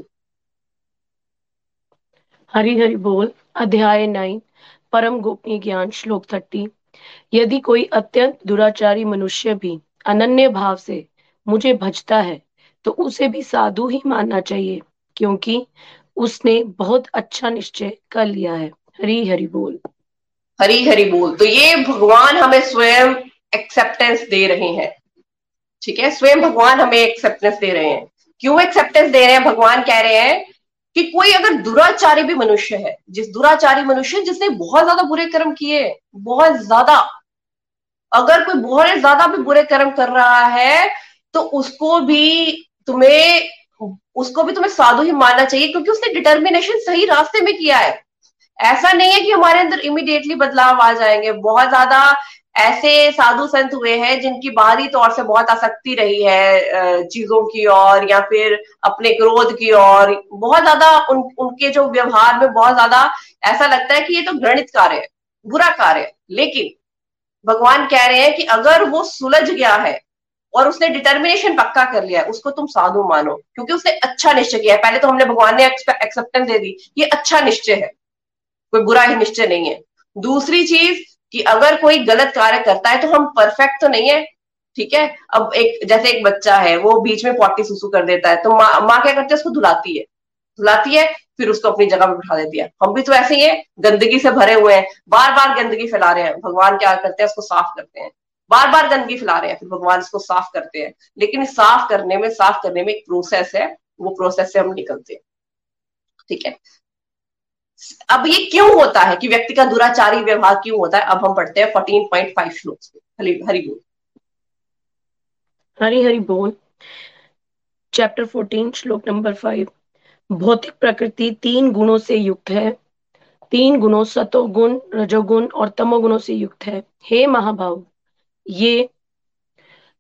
हरी हरि बोल, अध्याय नाइन परम गोपनीय ज्ञान, श्लोक थर्टी यदि कोई अत्यंत दुराचारी मनुष्य भी अनन्य भाव से मुझे भजता है तो उसे भी साधु ही मानना चाहिए, क्योंकि उसने बहुत अच्छा निश्चय कर लिया है। हरी हरि बोल। हरी हरि बोल। तो ये भगवान हमें स्वयं एक्सेप्टेंस दे रहे हैं। ठीक है? स्वयं भगवान हमें एक्सेप्टेंस दे रहे हैं। क्यों एक्सेप्टेंस दे रहे हैं? भगवान कह रहे हैं कि कोई अगर दुराचारी भी मनुष्य है, जिस दुराचारी मनुष्य जिसने बहुत ज़्यादा बुरे कर्म किए, बहुत ज़्यादा, अगर कोई बहुत ज़्यादा भी बुरे कर्म कर रहा है तो उसको भी तुम्हें, उसको भी तुम्हें साधु ही मानना चाहिए, क्योंकि उसने डिटर्मिनेशन सही रास्ते में किया है। ऐसा नहीं है कि हमारे अंदर इमिडिएटली बदलाव आ जाएँगे, बहुत ज़्यादा ऐसे साधु संत हुए हैं जिनकी बाहरी तौर से बहुत आसक्ति रही है चीज़ों की ओर या फिर अपने क्रोध की ओर। बहुत ज़्यादा उन, उनके जो व्यवहार में बहुत ज़्यादा ऐसा लगता है कि ये तो घृणित कार्य है बुरा कार्य है। लेकिन भगवान कह रहे हैं कि अगर वो सुलझ गया है और उसने डिटर्मिनेशन पक्का कर लिया है उसको तुम साधु मानो क्योंकि उसने अच्छा निश्चय किया है। पहले तो हमने भगवान ने एक्सेप्टेंस दे दी ये अच्छा निश्चय है कोई बुरा ही निश्चय नहीं है। दूसरी चीज़ कि अगर कोई गलत कार्य करता है तो हम परफेक्ट तो नहीं है, ठीक है? अब एक, जैसे एक बच्चा है, वो बीच में पॉटी सुसु कर देता है तो माँ माँ क्या करती है, उसको धुलाती है। धुलाती है, फिर उसको अपनी जगह पे बिठा देती है। हम भी तो ऐसे ही है, गंदगी से भरे हुए हैं। बार बार गंदगी फैला रहे हैं। भगवान क्या करते हैं, उसको साफ़ करते हैं। बार बार गंदगी फैला रहे हैं, फिर भगवान इसको साफ़ करते हैं। लेकिन साफ़ करने में, साफ़ करने में एक प्रोसेस है, वो प्रोसेस से हम निकलते हैं। ठीक है? अब ये क्यों होता है कि व्यक्ति का दुराचारी व्यवहार क्यों होता है? अब हम पढ़ते हैं फोर्टीन पॉइंट फाइव श्लोक हरी, हरि बोल। हरी, हरि बोल। चैप्टर फोर्टीन श्लोक नंबर फाइव भौतिक प्रकृति तीन गुणों से युक्त है। तीन गुणों सतोगुण, रजोगुण और तमोगुणों से युक्त है। हे महाभाव, ये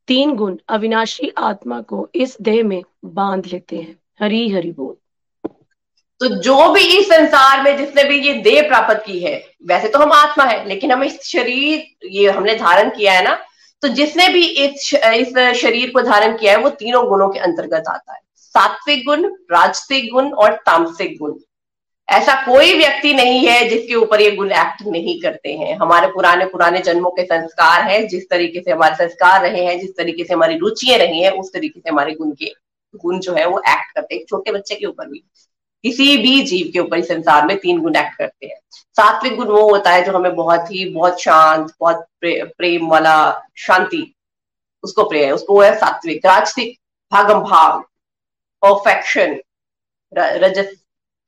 तीन गुण अविनाशी आत्मा को इस देह में बाँध लेते हैं। हरी, हरि बोल। तो जो भी इस संसार में जिसने भी ये देह प्राप्त की है, वैसे तो हम आत्मा है, लेकिन हम इस शरीर, ये हमने धारण किया है ना तो जिसने भी इस इस शरीर को धारण किया है, वो तीनों गुणों के अंतर्गत आता है। सात्विक गुण, राजसिक गुण और तामसिक गुण। ऐसा कोई व्यक्ति नहीं है जिसके ऊपर ये गुण एक्ट नहीं करते हैं। हमारे पुराने पुराने जन्मों के संस्कार है, जिस तरीके से हमारे संस्कार रहे हैं, जिस तरीके से हमारी रुचियाँ रही हैं, उस तरीके से हमारे गुण के गुण जो है, वो एक्ट करते हैं। छोटे बच्चे के ऊपर भी। किसी भी जीव के ऊपर इस संसार में तीन गुण एक्ट करते हैं। सात्विक गुण वो होता है जो हमें बहुत ही बहुत शांत बहुत प्रे, प्रेम वाला शांति उसको प्रिय है। उसको है सात्विक। राजसिक भागम भाग परफेक्शन रजस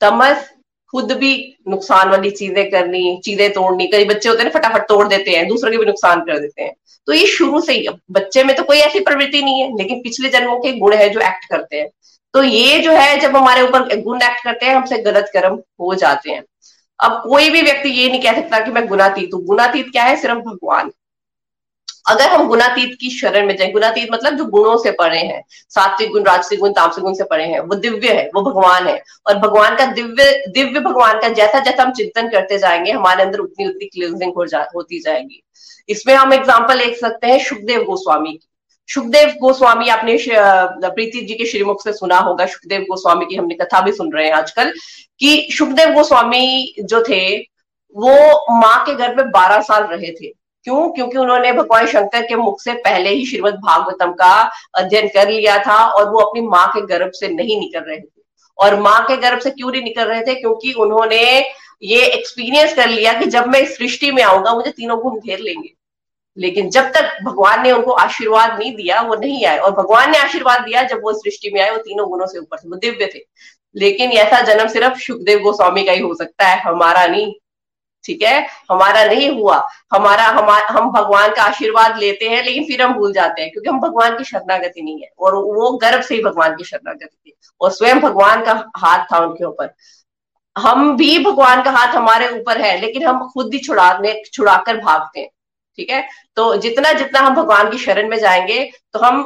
तमस खुद भी नुकसान वाली चीज़ें करनी चीज़ें तोड़नी। कई बच्चे होते हैं फटाफट तोड़ देते हैं दूसरों के भी नुकसान कर देते हैं। तो ये शुरू से ही बच्चे में तो कोई ऐसी प्रवृत्ति नहीं है लेकिन पिछले जन्मों के गुण है जो एक्ट करते हैं। तो ये जो है जब हमारे ऊपर गुण एक्ट करते हैं हमसे गलत कर्म हो जाते हैं। अब कोई भी व्यक्ति ये नहीं कह सकता कि मैं गुनातीत हूँ। गुनातीत क्या है? सिर्फ़ भगवान। अगर हम गुनातीत की शरण में जाए गुनातीत मतलब जो गुणों से परे हैं सात्विक गुण राजसिक गुण तामसिक गुण से परे हैं वो दिव्य है वो भगवान है। और भगवान का दिव्य दिव्य भगवान का जैसा जैसा हम चिंतन करते जाएँगे हमारे अंदर उतनी उतनी क्लिनजिंग हो जा, होती जाएगी। इसमें हम एग्ज़ाम्पल ले सकते हैं सुखदेव गोस्वामी की। सुखदेव गोस्वामी, आपने प्रीति जी के श्रीमुख से सुना होगा सुखदेव गोस्वामी की हमने कथा भी सुन रहे हैं आजकल, कि सुखदेव गोस्वामी जो थे, वो माँ के घर में बारह साल रहे थे। क्यों? क्योंकि उन्होंने भगवान शंकर के मुख से पहले ही श्रीमद भागवतम का अध्ययन कर लिया था और वो अपनी माँ के गर्भ से नहीं निकल रहे थे। और माँ के गर्भ से क्यों नहीं निकल रहे थे? क्योंकि उन्होंने ये एक्सपीरियंस कर लिया कि जब मैं इस सृष्टि में आऊँगा, मुझे तीनों गुण घेर लेंगे। लेकिन जब तक भगवान ने उनको आशीर्वाद नहीं दिया, वो नहीं आए। और भगवान ने आशीर्वाद दिया जब वो सृष्टि में आए, वो तीनों गुणों से ऊपर थे वो दिव्य थे। लेकिन ऐसा जन्म सिर्फ़ सुखदेव गोस्वामी का ही हो सकता है, हमारा नहीं। ठीक है? हमारा नहीं हुआ। हमारा, हम हम भगवान का आशीर्वाद लेते हैं, लेकिन फिर हम भूल जाते हैं, क्योंकि हम भगवान की शरणागति नहीं है। और वो गर्भ से ही भगवान की शरणागति थी। और स्वयं भगवान का हाथ था उनके ऊपर। हम भी भगवान का हाथ हमारे ऊपर है, लेकिन हम खुद ही छुड़ाने, छुड़ाकर भागते हैं। ठीक है? तो जितना जितना हम भगवान की शरण में जाएँगे तो हम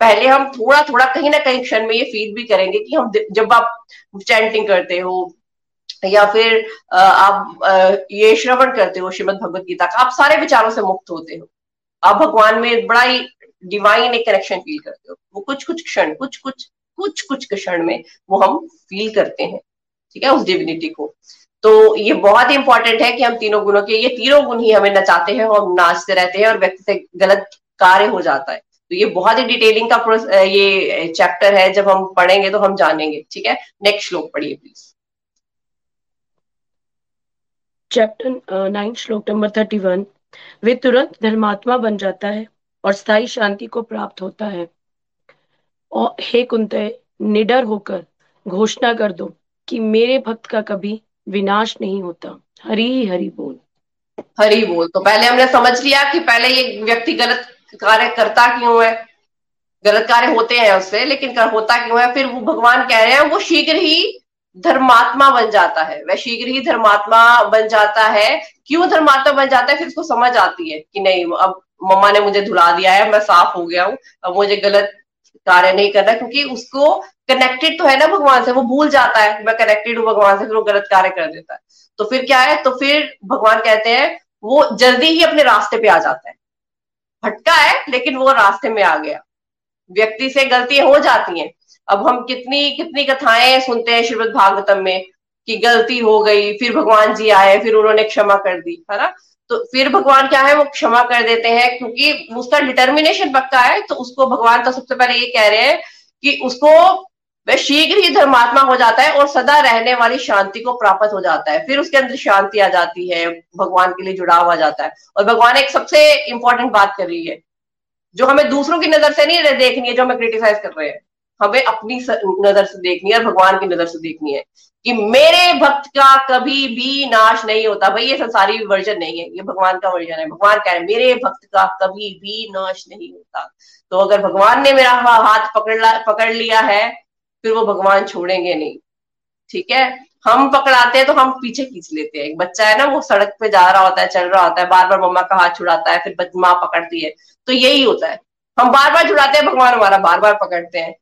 पहले हम थोड़ा थोड़ा कहीं ना कहीं क्षण में ये फील भी करेंगे कि हम जब आप चैंटिंग करते हो, या फिर आप ये श्रवण करते हो श्रीमद भगवत गीता का, आप सारे विचारों से मुक्त होते हो। आप भगवान में बड़ा ही डिवाइन एक कनेक्शन फील करते हो। वो कुछ कुछ क्षण कुछ कुछ कुछ कुछ क्षण में वो हम फील करते हैं। ठीक है? उस डिविनिटी को। तो ये बहुत ही इंपॉर्टेंट है कि हम तीनों गुणों के, ये तीनों गुण ही हमें नचाते हैं, हम नाचते रहते हैं और व्यक्ति से गलत कार्य हो जाता है। तो ये बहुत ही डिटेलिंग का ये चैप्टर है, जब हम पढ़ेंगे तो हम जानेंगे, ठीक है? नेक्स्ट श्लोक पढ़िए प्लीज़ चैप्टर नाइन श्लोक नंबर थर्टी वन वे तुरंत धर्मात्मा बन जाता है और स्थायी शांति को प्राप्त होता है। और हे कुंते, निडर होकर घोषणा कर दो कि मेरे भक्त का कभी विनाश नहीं होता। हरी हरि बोल। हरी बोल। तो पहले हमने समझ लिया कि पहले ये व्यक्ति गलत कार्य करता क्यों है? गलत कार्य होते हैं उससे, लेकिन कर होता क्यों है? फिर वो भगवान कह रहे हैं, वो शीघ्र ही धर्मात्मा बन जाता है। वह शीघ्र ही धर्मात्मा बन जाता है। क्यों धर्मात्मा बन जाता है? फिर उसको समझ आती है कि नहीं, अब मम्मा ने मुझे धुला दिया है, मैं साफ़ हो गया हूँ, अब मुझे गलत कार्य नहीं करना क्योंकि उसको कनेक्टेड तो है ना भगवान से, वो भूल जाता है मैं कनेक्टेड हूँ, भगवान से फिर वो गलत कार्य कर देता है। तो फिर क्या है तो फिर भगवान कहते हैं, वो जल्दी ही अपने रास्ते पे आ जाता है। भटका है, लेकिन वो रास्ते में आ गया। व्यक्ति से गलतियाँ हो जाती हैं। अब हम कितनी कितनी कथाएँ सुनते हैं श्रीमद भागवतम में कि गलती हो गई, फिर भगवान जी आए, फिर उन्होंने क्षमा कर दी, है ना? तो फिर भगवान क्या है, वो क्षमा कर देते हैं, क्योंकि उसका डिटर्मिनेशन पक्का है तो उसको भगवान तो सबसे पहले ये कह रहे हैं कि उसको वह शीघ्र ही धर्मात्मा हो जाता है और सदा रहने वाली शांति को प्राप्त हो जाता है। फिर उसके अंदर शांति आ जाती है, भगवान के लिए जुड़ाव आ जाता है। और भगवान एक सबसे इंपॉर्टेंट बात कर रही है, जो हमें दूसरों की नज़र से नहीं देखनी है, जो हमें क्रिटिसाइज कर रहे हैं। हमें अपनी नज़र से देखनी है और भगवान की नज़र से देखनी है। कि मेरे भक्त का कभी भी नाश नहीं होता। भाई, ये संसारी वर्जन नहीं है। ये भगवान का वर्जन है। भगवान कह रहे हैं, मेरे भक्त का कभी भी नाश नहीं होता। तो अगर भगवान ने मेरा हाथ पकड़ पकड़ लिया है, फिर वो भगवान छोड़ेंगे नहीं। ठीक है? हम पकड़ाते हैं तो हम पीछे खींच लेते हैं। एक बच्चा है ना, वो सड़क पे जा रहा होता है, चल रहा होता है बार बार मम्मा का हाथ छुड़ाता है, फिर माँ पकड़ती है। तो यही होता है। हम बार बार छुड़ाते हैं, भगवान हमारा बार बार पकड़ते हैं।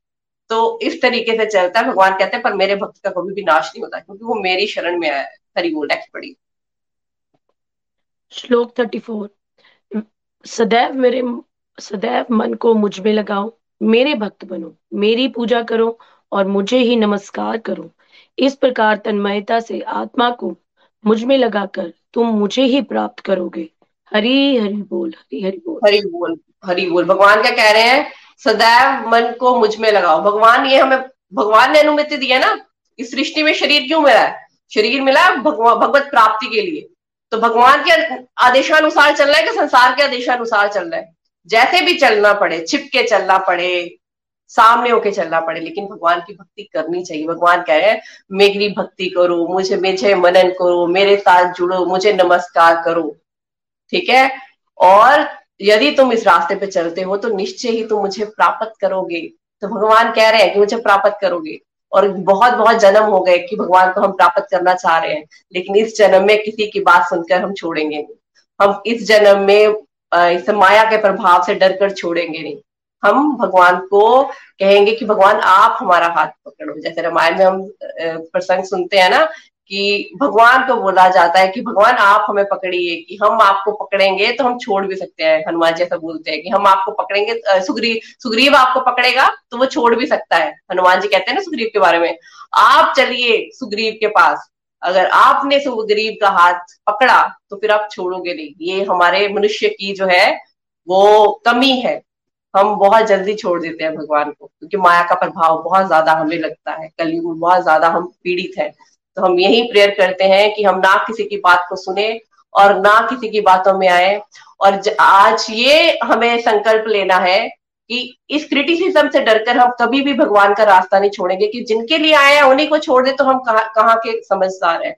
तो इस तरीके से चलता है। भगवान कहते हैं पर मेरे भक्त का कभी भी नाश नहीं होता क्योंकि वो मेरी शरण में आया है। हरी बोल नेक्स्ट पढ़ी। श्लोक थर्टी फोर सदैव मेरे सदैव मन को मुझमें लगाओ मेरे भक्त बनो मेरी पूजा करो और मुझे ही नमस्कार करो। इस प्रकार तन्मयता से आत्मा को मुझमें लगाकर तुम मुझे ही प्राप्त करोगे। हरी हरि बोल हरी हरि बोल। हरी बोल हरी बोल। भगवान क्या कह रहे हैं? सदैव मन को मुझमें लगाओ। भगवान, ये हमें, भगवान ने अनुमति दी है ना? इस सृष्टि में शरीर क्यों मिला है? शरीर मिला भगवत प्राप्ति के लिए। तो भगवान के आदेशानुसार चलना है कि संसार के आदेशानुसार चलना है? जैसे भी चलना पड़े छिप के चलना पड़े, सामने होके चलना पड़े, लेकिन भगवान की भक्ति करनी चाहिए। भगवान कह रहे हैं, मेरी भक्ति करो, मुझे मुझे मनन करो, मेरे साथ जुड़ो, मुझे नमस्कार करो। ठीक है? और यदि तुम इस रास्ते पे चलते हो तो निश्चय ही तुम मुझे प्राप्त करोगे। तो भगवान कह रहे हैं कि मुझे प्राप्त करोगे। और बहुत बहुत जन्म हो गए कि भगवान को हम प्राप्त करना चाह रहे हैं। लेकिन इस जन्म में किसी की बात सुनकर हम छोड़ेंगे नहीं। हम इस जन्म में इस माया के प्रभाव से डर कर छोड़ेंगे नहीं। हम भगवान को कहेंगे कि भगवान, आप हमारा हाथ पकड़ो। जैसे रामायण में हम प्रसंग सुनते हैं ना कि भगवान को बोला जाता है कि भगवान आप हमें पकड़िए, कि हम आपको पकड़ेंगे तो हम छोड़ भी सकते हैं। हनुमान जी ऐसा बोलते हैं कि हम आपको पकड़ेंगे सुग्रीव सुग्रीव आपको पकड़ेगा तो वो छोड़ भी सकता है। हनुमान जी कहते हैं ना सुग्रीव के बारे में, आप चलिए सुग्रीव के पास। अगर आपने सुग्रीव का हाथ पकड़ा तो फिर आप छोड़ोगे नहीं। ये हमारे मनुष्य की जो है, वो कमी है। हम बहुत जल्दी छोड़ देते हैं भगवान को, क्योंकि माया का प्रभाव बहुत ज़्यादा हमें लगता है। कलयुग में बहुत ज़्यादा हम पीड़ित हैं। तो हम यही प्रेयर करते हैं कि हम ना किसी की बात को सुने और ना किसी की बातों में आए। और आज ये हमें संकल्प लेना है कि इस क्रिटिसिज्म से डरकर हम कभी भी भगवान का रास्ता नहीं छोड़ेंगे कि जिनके लिए आए हैं, उन्हीं को छोड़ दे तो हम कहा, कहाँ के समझदार हैं।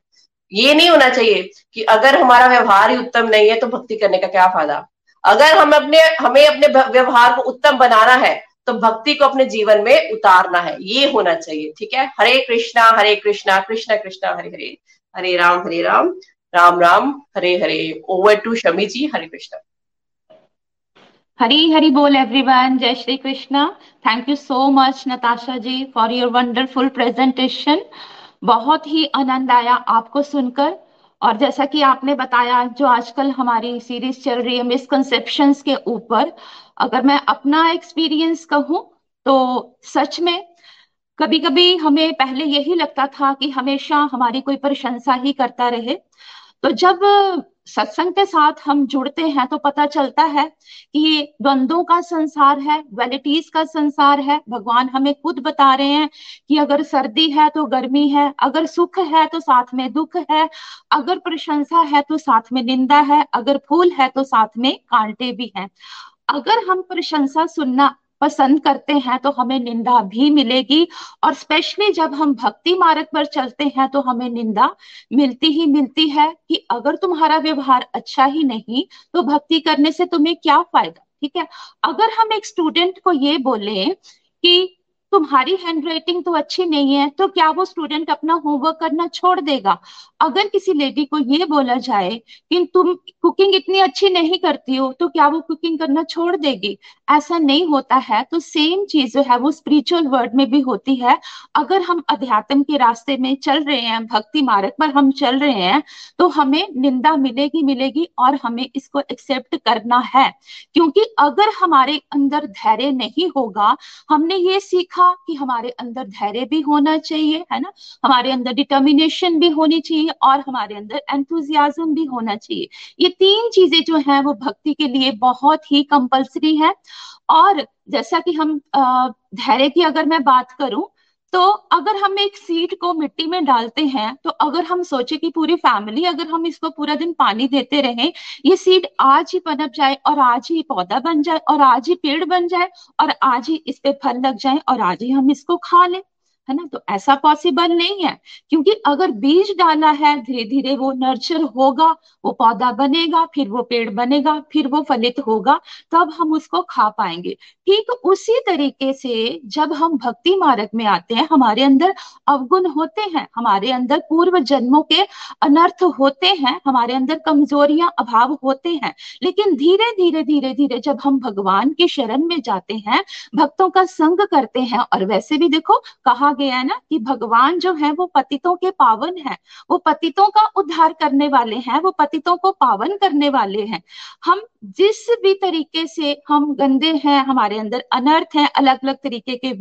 ये नहीं होना चाहिए कि अगर हमारा व्यवहार ही उत्तम नहीं है तो भक्ति करने का क्या फ़ायदा। अगर हम अपने, हमें अपने व्यवहार को उत्तम बनाना है तो भक्ति को अपने जीवन में उतारना है, ये होना चाहिए, ठीक है? Hare Krishna Hare Krishna Krishna Krishna, Hare Hare Hare Ram Hare Ram Ram Ram, Hare Hare over to Shami ji, Hare Krishna. हरी हरी बोल एवरीवन जय Shri Krishna. Thank you so much Natasha ji for your wonderful presentation बहुत ही आनंद आया आपको सुनकर। और जैसा कि आपने बताया, जो आजकल हमारी सीरीज़ चल रही है मिसकंसेप्शन के ऊपर अगर मैं अपना एक्सपीरियंस कहूँ तो सच में कभी कभी हमें पहले यही लगता था कि हमेशा हमारी कोई प्रशंसा ही करता रहे। तो जब सत्संग के साथ हम जुड़ते हैं तो पता चलता है कि ये द्वंद्वों का संसार है वेलिटीज का संसार है। भगवान हमें खुद बता रहे हैं कि अगर सर्दी है तो गर्मी है, अगर सुख है तो साथ में दुख है, अगर प्रशंसा है तो साथ में निंदा है, अगर फूल है तो साथ में कांटे भी हैं। अगर हम प्रशंसा सुनना पसंद करते हैं तो हमें निंदा भी मिलेगी। और स्पेशली जब हम भक्ति मार्ग पर चलते हैं तो हमें निंदा मिलती ही मिलती है कि अगर तुम्हारा व्यवहार अच्छा ही नहीं तो भक्ति करने से तुम्हें क्या फ़ायदा? ठीक है? अगर हम एक स्टूडेंट को ये बोले कि तुम्हारी हैंड राइटिंग तो अच्छी नहीं है तो क्या वो स्टूडेंट अपना होमवर्क करना छोड़ देगा? अगर किसी लेडी को ये बोला जाए कि तुम कुकिंग इतनी अच्छी नहीं करती हो तो क्या वो कुकिंग करना छोड़ देगी? ऐसा नहीं होता है तो सेम चीज़ जो है वो स्पिरिचुअल वर्ड में भी होती है। अगर हम अध्यात्म के रास्ते में चल रहे हैं, भक्ति मार्ग पर हम चल रहे हैं तो हमें निंदा मिलेगी मिलेगी और हमें इसको एक्सेप्ट करना है। क्योंकि अगर हमारे अंदर धैर्य नहीं होगा, हमने ये सीखा था कि हमारे अंदर धैर्य भी होना चाहिए, है ना? हमारे अंदर डिटर्मिनेशन भी होनी चाहिए और हमारे अंदर एंथुजियाजम भी होना चाहिए। ये तीन चीज़ें जो है, वो भक्ति के लिए बहुत ही कंपल्सरी है। और जैसा कि हम धैर्य की अगर मैं बात करूँ तो अगर हम एक सीड को मिट्टी में डालते हैं तो अगर हम सोचे कि पूरी फैमिली अगर हम इसको पूरा दिन पानी देते रहे, ये सीड आज ही पनप जाए और आज ही पौधा बन जाए और आज ही पेड़ बन जाए और आज ही इस पे फल लग जाए और आज ही हम इसको खा लें। है ना? तो ऐसा पॉसिबल नहीं है। क्योंकि अगर बीज डाला है धीरे धीरे वो नर्चर होगा, वो पौधा बनेगा, फिर वो पेड़ बनेगा, फिर वो फलित होगा, तब हम उसको खा पाएँगे। ठीक उसी तरीके से जब हम भक्ति मार्ग में आते हैं, हमारे अंदर अवगुण होते हैं, हमारे अंदर पूर्व जन्मों के अनर्थ होते हैं, हमारे अंदर कमजोरियाँ, अभाव होते हैं, लेकिन धीरे धीरे धीरे धीरे जब हम भगवान के शरण में जाते हैं, भक्तों का संग करते हैं, और वैसे भी देखो, कहा गया है ना कि भगवान जो है वो पतितों के पावन है, वो पतितों का उद्धार करने वाले हैं, वो पतितों को पावन करने वाले हैं। हम जिस भी तरीके से हम गंदे हैं, हमारे अंदर अनर्थ है अलग अलग तरीके के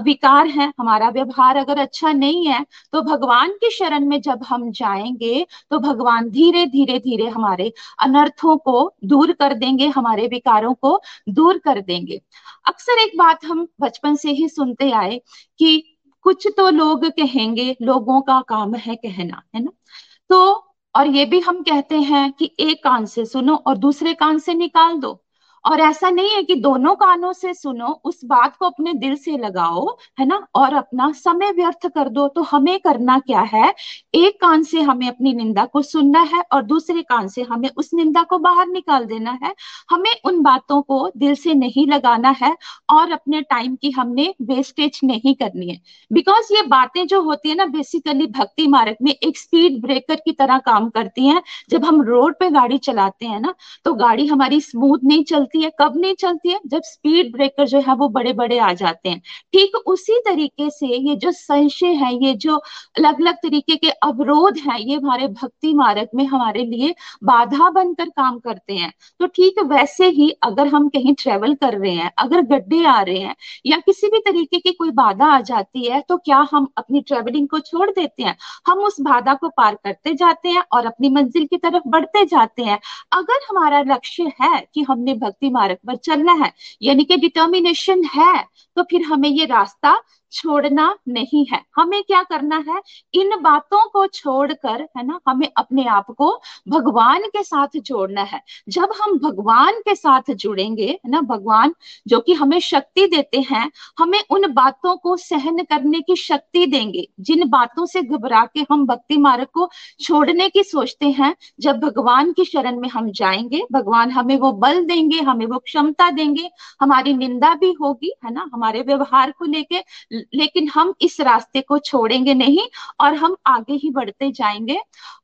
विकार हैं, हमारा व्यवहार अगर अच्छा नहीं है तो भगवान की शरण में जब हम जाएँगे तो भगवान धीरे धीरे धीरे हमारे अनर्थों को दूर कर देंगे, हमारे विकारों को दूर कर देंगे। अक्सर एक बात हम बचपन से ही सुनते आए कि कुछ तो लोग कहेंगे, लोगों का काम है कहना, है ना? तो और ये भी हम कहते हैं कि एक कान से सुनो और दूसरे कान से निकाल दो। और ऐसा नहीं है कि दोनों कानों से सुनो, उस बात को अपने दिल से लगाओ, है ना? और अपना समय व्यर्थ कर दो। तो हमें करना क्या है? एक कान से हमें अपनी निंदा को सुनना है और दूसरे कान से हमें उस निंदा को बाहर निकाल देना है। हमें उन बातों को दिल से नहीं लगाना है और अपने टाइम की हमने वेस्टेज नहीं करनी है। बिकॉज़ ये बातें जो होती है ना बेसिकली भक्ति मार्ग में एक स्पीड ब्रेकर की तरह काम करती हैं। जब हम रोड पे गाड़ी चलाते हैं ना तो गाड़ी हमारी स्मूथ नहीं चलती है, कब नहीं चलती है? जब स्पीड ब्रेकर जो है, वो बड़े बड़े आ जाते हैं। ठीक उसी तरीके से ये जो संशय है, ये जो अलग अलग तरीके के अवरोध है, ये हमारे भक्ति मार्ग में हमारे लिए बाधा बनकर काम करते हैं। तो ठीक वैसे ही अगर हम कहीं ट्रेवल कर रहे हैं, अगर गड्ढे आ रहे हैं या किसी भी तरीके की कोई बाधा आ जाती है तो क्या हम अपनी ट्रेवलिंग को छोड़ देते हैं? हम उस बाधा को पार करते जाते हैं और अपनी मंजिल की तरफ़ बढ़ते जाते हैं। अगर हमारा लक्ष्य है कि हमने भक्ति मार्ग पर चलना है। यानी कि डिटर्मिनेशन है तो फिर हमें ये रास्ता छोड़ना नहीं है। हमें क्या करना है? इन बातों को छोड़कर, है ना, हमें अपने आप को भगवान के साथ जोड़ना है। जब हम भगवान के साथ जुड़ेंगे, है ना, भगवान जो कि हमें शक्ति देते हैं, हमें उन बातों को सहन करने की शक्ति देंगे। जिन बातों से घबरा के हम भक्ति मार्ग को छोड़ने की सोचते हैं, जब भगवान की शरण में हम जाएँगे, भगवान हमें वो बल देंगे, हमें वो क्षमता देंगे, हमारी निंदा भी होगी, है ना, हमारे व्यवहार को लेके लेकिन हम इस रास्ते को छोड़ेंगे नहीं और हम आगे ही बढ़ते जाएँगे।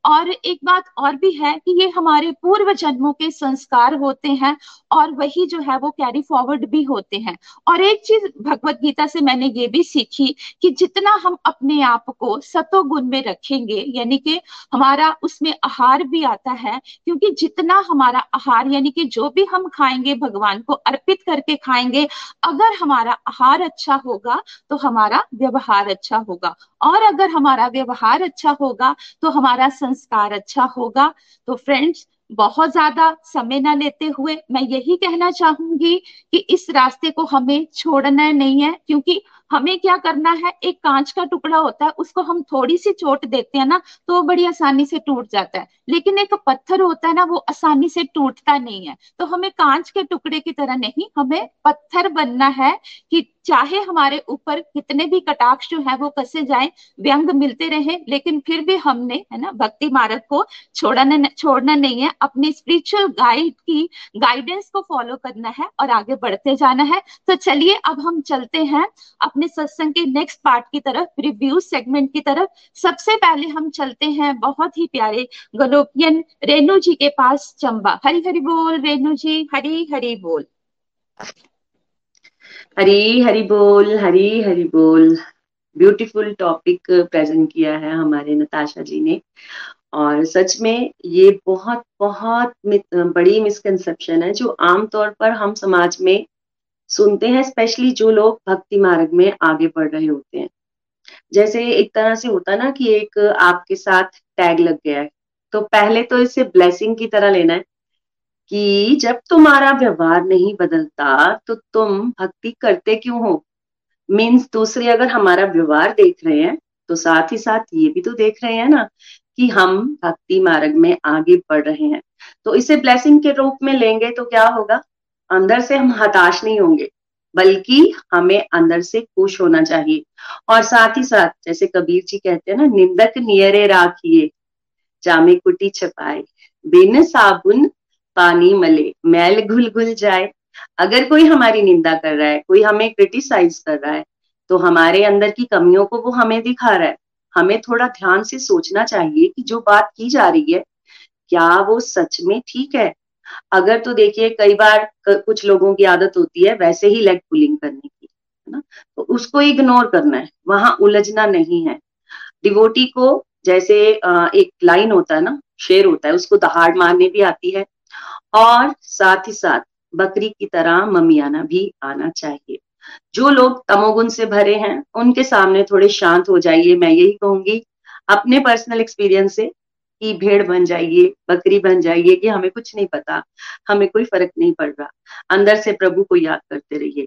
और एक बात और भी है कि ये हमारे पूर्व जन्मों के संस्कार होते हैं और वही जो है वो कैरी फॉरवर्ड भी होते हैं। और एक चीज़ भगवत गीता से मैंने ये भी सीखी कि जितना हम अपने आप को सतो गुण में रखेंगे, यानी कि हमारा उसमें आहार भी आता है, क्योंकि जितना हमारा आहार, यानी कि जो भी हम खाएँगे, भगवान को अर्पित करके खाएँगे, अगर हमारा आहार अच्छा होगा तो हमारा व्यवहार अच्छा होगा। और अगर हमारा व्यवहार अच्छा होगा तो हमारा संस्कार अच्छा होगा। तो फ्रेंड्स बहुत ज़्यादा समय ना लेते हुए मैं यही कहना चाहूँगी कि इस रास्ते को हमें छोड़ना नहीं है, क्योंकि हमें क्या करना है, एक कांच का टुकड़ा होता है, उसको हम थोड़ी सी चोट देते हैं ना तो वो बड़ी आसानी से टूट जाता है। लेकिन एक पत्थर होता है ना, वो आसानी से टूटता नहीं है। तो हमें कांच के टुकड़े की तरह नहीं, हमें पत्थर बनना है कि चाहे हमारे ऊपर कितने भी कटाक्ष जो है वो कसे जाए, व्यंग मिलते रहे, लेकिन फिर भी हमने, है ना, भक्ति मार्ग को छोड़ना छोड़ना नहीं है। अपनी स्पिरिचुअल गाइड की गाइडेंस को फॉलो करना है और आगे बढ़ते जाना है। तो चलिए, अब हम चलते हैं अपने सत्संग के नेक्स्ट पार्ट की तरफ़ रिव्यू सेगमेंट की तरफ़। सबसे पहले हम चलते हैं बहुत ही प्यारे गलोपियन रेणु जी के पास चंबा। हरी हरी बोल, रेणु जी। हरी हरी बोल। हरी हरी बोल, हरी हरी बोल। ब्यूटीफुल टॉपिक प्रेजेंट किया है हमारे नताशा जी ने। और सच में ये बहुत बहुत बड़ी मिसकंसेप्शन है जो आमतौर पर हम समाज में सुनते हैं स्पेशली जो लोग भक्ति मार्ग में आगे बढ़ रहे होते हैं। जैसे एक तरह से होता ना कि एक आपके साथ टैग लग गया है। तो पहले तो इसे ब्लेसिंग की तरह लेना है। कि जब तुम्हारा व्यवहार नहीं बदलता तो तुम भक्ति करते क्यों हो? मीन्स दूसरे अगर हमारा व्यवहार देख रहे हैं तो साथ ही साथ ये भी तो देख रहे हैं ना, कि हम भक्ति मार्ग में आगे बढ़ रहे हैं। तो इसे ब्लेसिंग के रूप में लेंगे तो क्या होगा? अंदर से हम हताश नहीं होंगे, बल्कि हमें अंदर से खुश होना चाहिए। और साथ ही साथ, जैसे कबीर जी कहते हैं ना, निंदक नियरे राखिए, जामे कुटी छपाए, बिन साबुन पानी मले, मैल घुल घुल जाए। अगर कोई हमारी निंदा कर रहा है, कोई हमें क्रिटिसाइज कर रहा है तो हमारे अंदर की कमियों को वो हमें दिखा रहा है। हमें थोड़ा ध्यान से सोचना चाहिए कि जो बात की जा रही है, क्या वो सच में ठीक है? अगर तो देखिए, कई बार कुछ लोगों की आदत होती है वैसे ही लेग पुलिंग करने की, है ना? तो उसको इग्नोर करना है, वहाँ उलझना नहीं है। डिवोटी को जैसे एक लाइन होता है ना, शेर होता है, उसको दहाड़ मारने भी आती है। और साथ ही साथ बकरी की तरह ममियाना भी आना चाहिए। जो लोग तमोगुण से भरे हैं, उनके सामने थोड़े शांत हो जाइए। मैं यही कहूँगी, अपने पर्सनल एक्सपीरियंस से कि भेड़ बन जाइए, बकरी बन जाइए, कि हमें कुछ नहीं पता, हमें कोई फ़र्क नहीं पड़ रहा। अंदर से प्रभु को याद करते रहिए।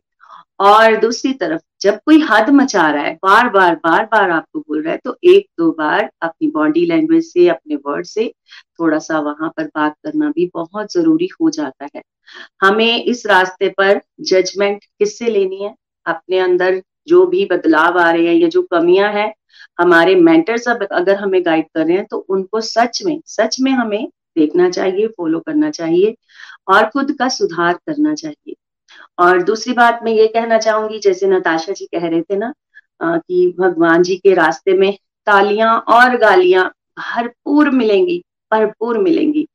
और दूसरी तरफ़, जब कोई हद मचा रहा है, बार बार बार बार आपको बोल रहा है तो एक, दो बार अपनी बॉडी लैंग्वेज से, अपने वर्ड से थोड़ा सा वहाँ पर बात करना भी बहुत ज़रूरी हो जाता है। हमें इस रास्ते पर जजमेंट किससे लेनी है? अपने अंदर जो भी बदलाव आ रहे हैं या जो कमियाँ हैं, हमारे मेंटर्स अगर हमें गाइड कर रहे हैं तो उनको सच में सच में हमें देखना चाहिए फॉलो करना चाहिए और खुद का सुधार करना चाहिए। और दूसरी बात मैं ये कहना चाहूँगी, जैसे नताशा जी कह रहे थे ना कि भगवान जी के रास्ते में तालियाँ और गालियाँ भरपूर मिलेंगी भरपूर मिलेंगी।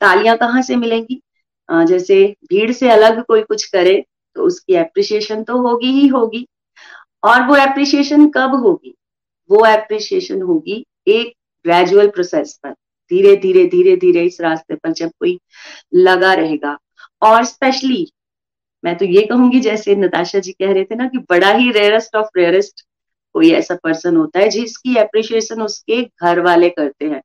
तालियाँ कहाँ से मिलेंगी? जैसे भीड़ से अलग कोई कुछ करे तो उसकी एप्रिसिएशन तो होगी ही होगी। और वो एप्रिसिएशन कब होगी? वो एप्रिसिएशन होगी एक ग्रेजुअल प्रोसेस पर। धीरे धीरे धीरे धीरे इस रास्ते पर जब कोई लगा रहेगा। और स्पेशली मैं तो ये कहूँगी, जैसे नताशा जी कह रहे थे ना कि बड़ा ही रेयरेस्ट ऑफ़ रेयरेस्ट कोई ऐसा पर्सन होता है जिसकी अप्रिशिएशन उसके घर वाले करते हैं।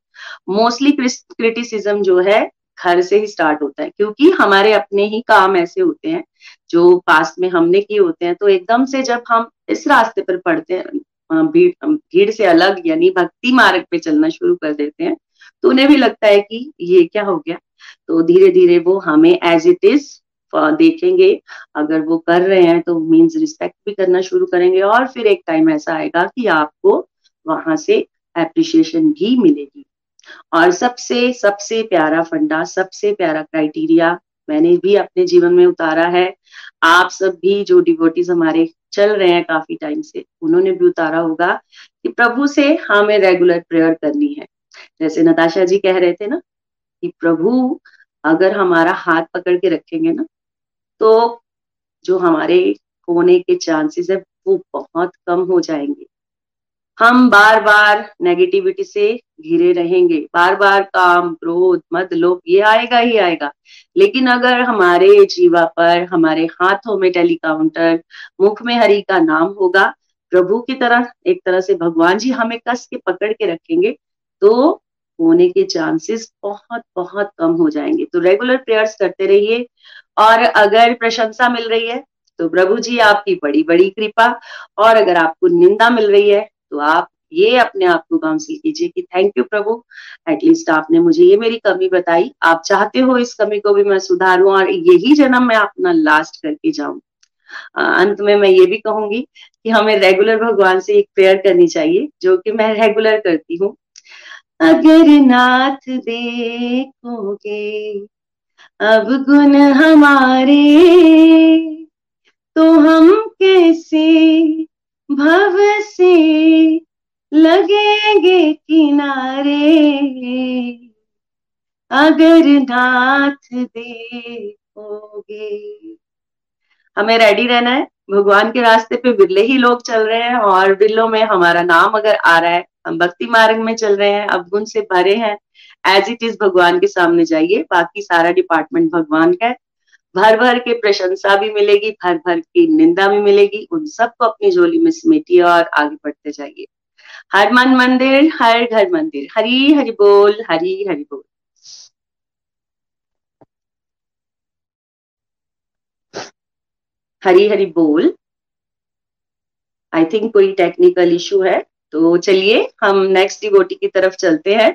मोस्टली क्रिटिसिज्म जो है, घर से ही स्टार्ट होता है, क्योंकि हमारे अपने ही काम ऐसे होते हैं, जो पास्ट में हमने किए होते हैं तो एकदम से जब हम इस रास्ते पर पढ़ते हैं भीड़ भीड़ से अलग यानी भक्ति मार्ग पे चलना शुरू कर देते हैं तो उन्हें भी लगता है कि ये क्या हो गया? तो धीरे धीरे वो हमें एज इट इज़ देखेंगे। अगर वो कर रहे हैं तो मीन्स रिस्पेक्ट भी करना शुरू करेंगे और फिर एक टाइम ऐसा आएगा कि आपको वहाँ से एप्रिशिएशन भी मिलेगी। और सबसे सबसे प्यारा फंडा, सबसे प्यारा क्राइटेरिया मैंने भी अपने जीवन में उतारा है। आप सब भी जो डिवोटीज हमारे चल रहे हैं काफ़ी टाइम से, उन्होंने भी उतारा होगा कि प्रभु से हमें रेगुलर प्रेयर करनी है। जैसे नताशा जी कह रहे थे ना कि प्रभु अगर हमारा हाथ पकड़ के रखेंगे ना तो जो हमारे होने के चांसेस है, वो बहुत कम हो जाएँगे। हम बार बार नेगेटिविटी से घिरे रहेंगे। बार बार काम, क्रोध मद लोभ ये आएगा ही आएगा। लेकिन अगर हमारे जीवा पर, हमारे हाथों में टेलीकाउंटर, मुख में हरि का नाम होगा, प्रभु की तरह, एक तरह से भगवान जी हमें कस के पकड़ के रखेंगे तो होने के चांसेस बहुत बहुत कम हो जाएँगे। तो रेगुलर प्रेयर्स करते रहिए और अगर प्रशंसा मिल रही है तो प्रभु जी आपकी बड़ी बड़ी कृपा और अगर आपको निंदा मिल रही है तो आप ये अपने आप को काउंसिल कीजिए कि थैंक यू प्रभु। एटलीस्ट आपने मुझे ये मेरी कमी बताई। आप चाहते हो इस कमी को भी मैं सुधारूं और यही जन्म मैं अपना लास्ट करके जाऊँ। अंत में मैं ये भी कहूँगी कि हमें रेगुलर भगवान से एक प्रेयर करनी चाहिए, जो कि मैं रेगुलर करती हूँ। अगर नाथ देखोगे, अब गुण हमारे तो हम कैसे भव से लगेंगे किनारे? अगर नाथ देखोगे। हमें रेडी रहना है। भगवान के रास्ते पे बिरले ही लोग चल रहे हैं और बिरलों में हमारा नाम अगर आ रहा है हम भक्ति मार्ग में चल रहे हैं अवगुण से भरे हैं। एज इट इज़ भगवान के सामने जाइए। बाकी सारा डिपार्टमेंट भगवान का है। भर भर के प्रशंसा भी मिलेगी, भर भर की निंदा भी मिलेगी। उन सबको अपनी झोली में समेटिए और आगे बढ़ते जाइए। हर मन मंदिर, हर घर मंदिर। हरी हरि बोल, हरी हरि बोल। हरी हरि बोल। आई थिंक कोई टेक्निकल इशू है? तो चलिए हम नेक्स्ट डिवोटी की तरफ़ चलते हैं।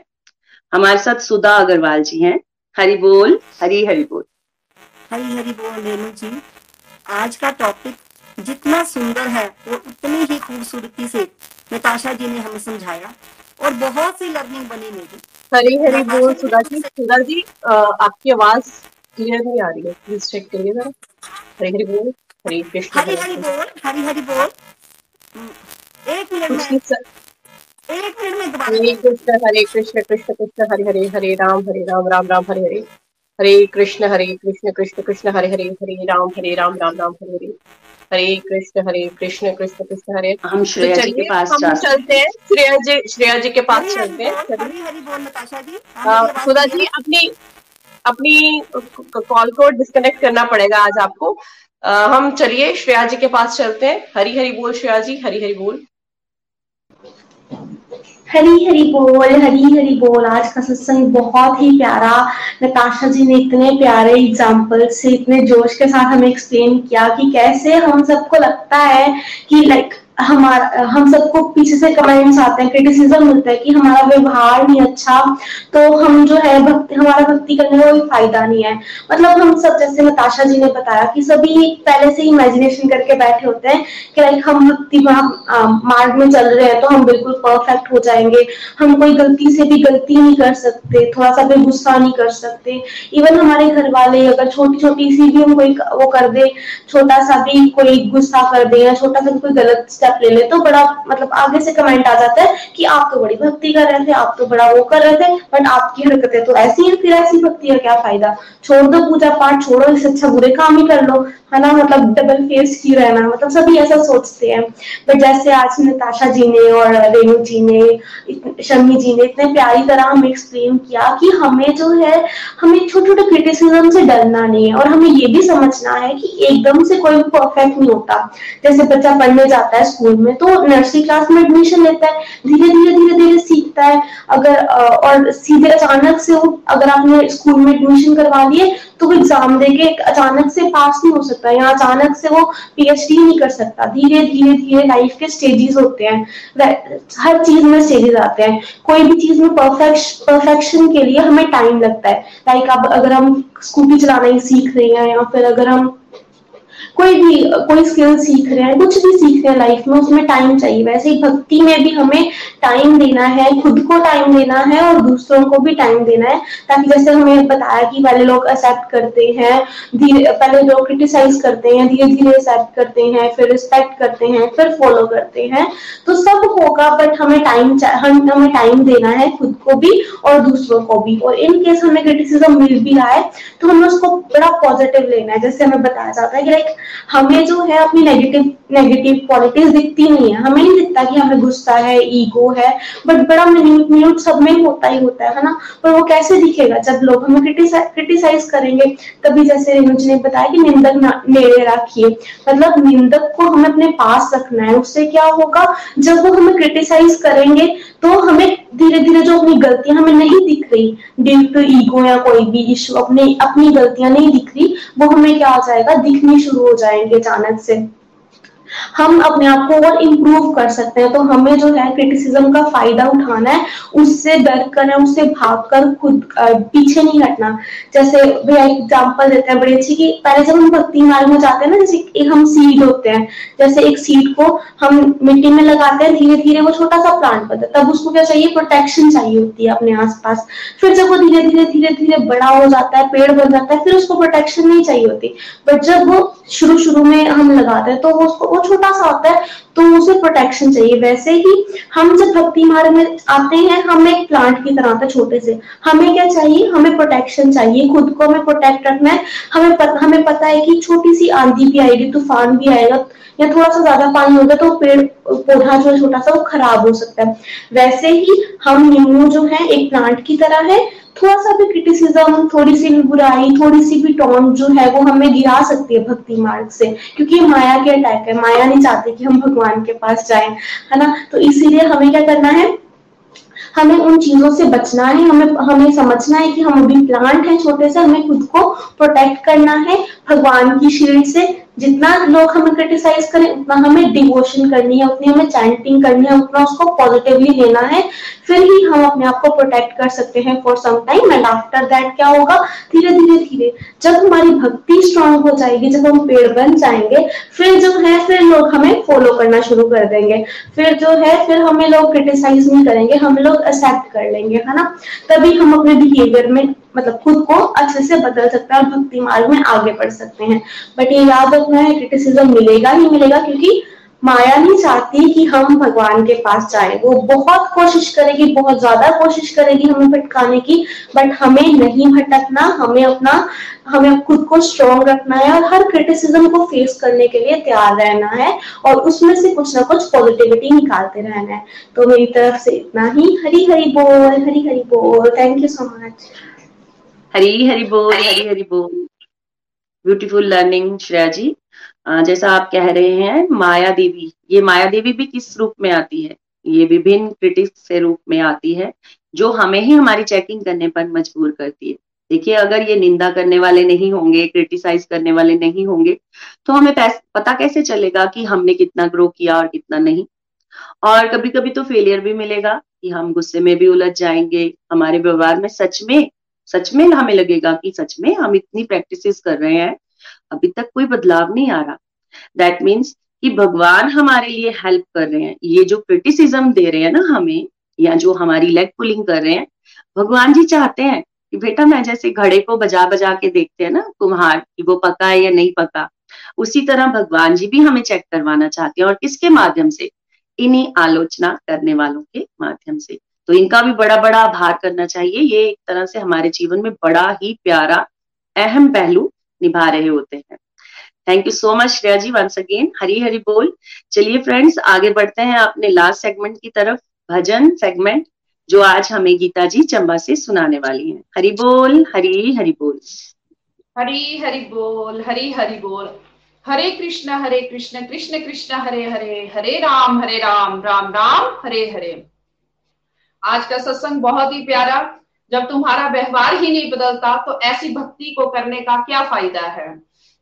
हमारे साथ सुधा अग्रवाल जी हैं। हरि बोल हरी हरि बोल। हरी हरि बोल रेणु जी। आज का टॉपिक जितना सुंदर है वो उतनी ही खूबसूरती से नताशा जी ने हमें समझाया। और बहुत सी लर्निंग बनी मेरी। हरी हरी बोल सुधा जी। सुधा जी आपकी आवाज़ क्लियर नहीं आ रही है। प्लीज़ चेक करिए जरा। हरी हरी बोल हरी कृष्ण हरी हरी बोल हरी हरी बोल। एक मिनट एक मिनट में दोबारा हरे कृष्ण हरे कृष्ण कृष्ण कृष्ण हरे हरे हरे राम हरे राम राम राम हरे हरे। हरे कृष्ण हरे कृष्ण कृष्ण कृष्ण हरे हरे हरे राम हरे राम राम राम हरे हरे। हरे कृष्ण हरे कृष्ण कृष्ण कृष्ण हरे। हम श्रेया जी के पास चलते हैं। श्रेया जी श्रेया जी के पास चलते हैं। हरी हरी बोल नताशा जी। खुदा जी अपनी अपनी कॉल को डिस्कनेक्ट करना पड़ेगा आज आपको। हम चलिए श्रेया जी के पास चलते हैं। हरी हरी बोल श्रेया जी हरी हरी बोल। हरी हरी बोल हरी हरी बोल। आज का सत्संग बहुत ही प्यारा। नताशा जी ने इतने प्यारे एग्ज़ाम्पल से, इतने जोश के साथ हमें एक्सप्लेन किया कि कैसे हम सबको लगता है कि लाइक हमारा, हम सबको पीछे से कमेंट्स आते हैं क्रिटिसिज्म मिलता है कि हमारा व्यवहार नहीं अच्छा तो हम जो है भक्ति, हमारा भक्ति करने का कोई फ़ायदा नहीं है। मतलब हम सब, जैसे नताशा जी ने बताया कि सभी पहले से ही इमेजिनेशन करके बैठे होते हैं कि लाइक हम भक्ति मार्ग में चल रहे हैं तो हम बिल्कुल परफेक्ट हो जाएँगे। हम कोई गलती से भी गलती नहीं कर सकते थोड़ा सा भी गुस्सा नहीं कर सकते। इवन हमारे घर वाले अगर छोटी छोटी सी भी हम कोई वो कर दे छोटा सा भी कोई गुस्सा कर दे या छोटा सा कोई गलत स्टेप ले ले तो बड़ा मतलब आगे से कमेंट आ जाता है कि आप तो बड़ी भक्ति कर रहे थे, आप तो बड़ा वो कर रहे थे बट आपकी हरकतें तो ऐसी है, फिर ऐसी भक्ति का क्या फ़ायदा? छोड़ दो पूजा पाठ, छोड़ो इससे अच्छा बुरे काम ही कर लो, है ना? मतलब डबल फेस ही रहना मतलब सभी ऐसा सोचते हैं। बट जैसे आज नताशा जी ने और रेणु जी ने शमी जी ने इतने प्यारी तरह हमें एक्सप्लेन किया कि हमें जो है, हमें छोटे छोटे क्रिटिसिज्म से डरना नहीं है, और हमें ये भी समझना है कि एकदम से कोई परफेक्ट नहीं होता। जैसे बच्चा पढ़ने जाता है स्कूल में तो नर्सरी क्लास में एडमिशन लेता है, धीरे धीरे धीरे धीरे सीखता है। अगर और सीधे अचानक से वो, अगर आपने स्कूल में एडमिशन करवा लिए तो वो एग्ज़ाम देके अचानक से पास नहीं हो सकता या अचानक से वो पीएचडी नहीं कर सकता। धीरे धीरे धीरे लाइफ के स्टेजेस होते हैं। हर चीज़ में स्टेजेस आते हैं। कोई भी चीज़ में परफेक्ट परफेक्शन के लिए हमें टाइम लगता है। लाइक अब, अगर हम स्कूटी चलाना ही सीख रहे हैं या फिर अगर हम कोई भी, कोई स्किल सीख रहे हैं, कुछ भी सीख रहे हैं लाइफ में, उसमें टाइम चाहिए। वैसे ही भक्ति में भी हमें टाइम देना है, खुद को टाइम देना है और दूसरों को भी टाइम देना है, ताकि जैसे हमें बताया कि पहले लोग एक्सेप्ट करते हैं, धीरे, पहले लोग क्रिटिसाइज करते हैं धीरे धीरे एक्सेप्ट करते हैं, फिर रिस्पेक्ट करते हैं, फिर फॉलो करते हैं। तो सब होगा बट हमें टाइम हम, हमें टाइम देना है खुद को भी और दूसरों को भी। और इन केस हमें क्रिटिसिज्म मिल भी रहा है तो हमें उसको बड़ा पॉजिटिव लेना है। जैसे हमें बताया जाता है कि लाइक हमें जो है अपनी नेगेटिव नेगेटिव क्वालिटीज दिखती नहीं है। हमें नहीं दिखता कि हमें गुस्सा है ईगो है बट बड़ा मिन्यूट सब में होता ही होता है ना? पर वो कैसे दिखेगा? जब लोग हमें क्रिटिसाइज करेंगे, तभी जैसे रेणु जी ने बताया कि निंदक नेड़े रखिए। मतलब निंदक को हमें अपने पास रखना है। उससे क्या होगा? जब वो हमें क्रिटिसाइज करेंगे तो हमें धीरे धीरे जो अपनी गलतियाँ हमें नहीं दिख रही ड्यू टू ईगो या कोई भी इशू अपने, अपनी गलतियाँ नहीं दिख रही, वो हमें क्या हो जाएगा? दिखनी शुरू हो जाएँगे अचानक से। हम अपने आप को और इम्प्रूव कर सकते हैं। तो हमें जो है क्रिटिसिज्म का फ़ायदा उठाना है, उससे डर कर, उससे भाग कर खुद पीछे नहीं हटना। जैसे भैया एग्ज़ाम्पल देते हैं बड़ी अच्छी कि पहले जब हम भक्ति मार्ग में जाते हैं ना, जैसे एक हम सीड होते हैं, जैसे एक सीड को हम मिट्टी में लगाते हैं धीरे धीरे वो छोटा सा प्लांट बनता है। तब उसको क्या चाहिए? प्रोटेक्शन चाहिए होती है अपने आसपास। फिर जब वो धीरे धीरे धीरे धीरे बड़ा हो जाता है, पेड़ बन जाता है, फिर उसको प्रोटेक्शन नहीं चाहिए होती। बट जब वो शुरू शुरू में हम लगाते हैं तो उसको वो छोटा सा होता है तो उसे प्रोटेक्शन चाहिए। वैसे ही हम जब भक्ति मार्ग में आते हैं हम एक प्लांट की तरह थे छोटे से। हमें क्या चाहिए? हमें प्रोटेक्शन चाहिए। खुद को हमें प्रोटेक्ट रखना है। हमें पत, हमें पता है कि छोटी सी आंधी भी आएगी तूफ़ान भी आएगा या थोड़ा सा ज़्यादा पानी होगा तो पेड़ पौधा जो है छोटा सा वो खराब हो सकता है। वैसे ही हम नींबू जो है एक प्लांट की तरह है थोड़ा सा भी क्रिटिसिज्म थोड़ी सी भी बुराई थोड़ी सी भी टोन जो है वो हमें गिरा सकती है भक्ति मार्ग से, क्योंकि माया के अटैक है। माया नहीं चाहती कि हम भगवान के पास जाए, है ना? तो इसीलिए हमें क्या करना है? हमें उन चीज़ों से बचना है। हमें हमें समझना है कि हम अभी प्लांट है छोटे से, हमें खुद को प्रोटेक्ट करना है भगवान की शील्ड से। जितना लोग हमें क्रिटिसाइज करें, उतना हमें डिवोशन करनी है, उतनी हमें चैंटिंग करनी है, उतना उसको पॉजिटिवली लेना है। फिर ही हम अपने आप को प्रोटेक्ट कर सकते हैं for some time and after that क्या होगा? धीरे धीरे धीरे। जब हमारी भक्ति स्ट्रांग हो जाएगी, जब हम पेड़ बन जाएँगे, फिर जो है, फिर लोग हमें फॉलो करना शुरू कर देंगे। फिर जो है, फिर हमें लोग क्रिटिसाइज नहीं करेंगे, हम लोग एक्सेप्ट कर लेंगे, है ना? तभी हम अपने बिहेवियर में मतलब खुद को अच्छे से बदल सकते हैं और भक्ति मार्ग में आगे बढ़ सकते हैं। बट ये याद रखना है क्रिटिसिज्म मिलेगा ही मिलेगा क्योंकि माया नहीं चाहती कि हम भगवान के पास जाए। वो बहुत कोशिश करेगी, बहुत ज़्यादा कोशिश करेगी हमें भटकाने की बट हमें नहीं भटकना, हमें अपना, हमें खुद को स्ट्रॉन्ग रखना है और हर क्रिटिसिज्म को फेस करने के लिए तैयार रहना है और उसमें से कुछ ना कुछ पॉजिटिविटी निकालते रहना है। तो मेरी तरफ़ से इतना ही। हरी हरी बोल हरी हरी बोल। Thank you so much Hari Hari बोल हरी हरी बोल। Beautiful learning Shreya ji. जैसा आप कह रहे हैं, माया देवी। ये माया देवी भी किस रूप में आती है? ये विभिन्न क्रिटिक्स के रूप में आती है, जो हमें ही हमारी चेकिंग करने पर मजबूर करती है। देखिए, अगर ये निंदा करने वाले नहीं होंगे क्रिटिसाइज करने वाले नहीं होंगे तो हमें पता कैसे चलेगा कि हमने कितना ग्रो किया और कितना नहीं? और कभी कभी तो फेलियर भी मिलेगा कि हम गुस्से में भी उलझ जाएँगे। हमारे व्यवहार में सच में सच में हमें लगेगा कि सच में हम इतनी प्रैक्टिस कर रहे हैं। अभी तक कोई बदलाव नहीं आ रहा। दैट मीन्स कि भगवान हमारे लिए हेल्प कर रहे हैं। ये जो क्रिटिसिज्म दे रहे हैं ना हमें, या जो हमारी लेग पुलिंग कर रहे हैं, भगवान जी चाहते हैं कि बेटा मैं जैसे घड़े को बजा बजा के देखते हैं ना कुम्हार कि वो पका है या नहीं पका। उसी तरह भगवान जी भी हमें चेक करवाना चाहते हैं। और किसके माध्यम से? इन्हीं आलोचना करने वालों के माध्यम से। तो इनका भी बड़ा बड़ा आभार करना चाहिए। ये एक तरह से हमारे जीवन में बड़ा ही प्यारा, अहम पहलू निभा रहे होते हैं। Thank you so much Shreya ji once again Hari Hari बोल चलिए फ्रेंड्स आगे बढ़ते हैं अपने लास्ट सेगमेंट की तरफ़। भजन सेगमेंट जो आज हमें गीता जी चंबा से सुनाने वाली हैं। हरि बोल हरी हरि बोल हरी हरि बोल हरी हरि बोल हरे कृष्ण हरे कृष्ण कृष्ण कृष्ण हरे हरे हरे राम हरे राम राम राम हरे हरे आज का सत्संग बहुत ही प्यारा जब तुम्हारा व्यवहार ही नहीं बदलता तो ऐसी भक्ति को करने का क्या फ़ायदा है?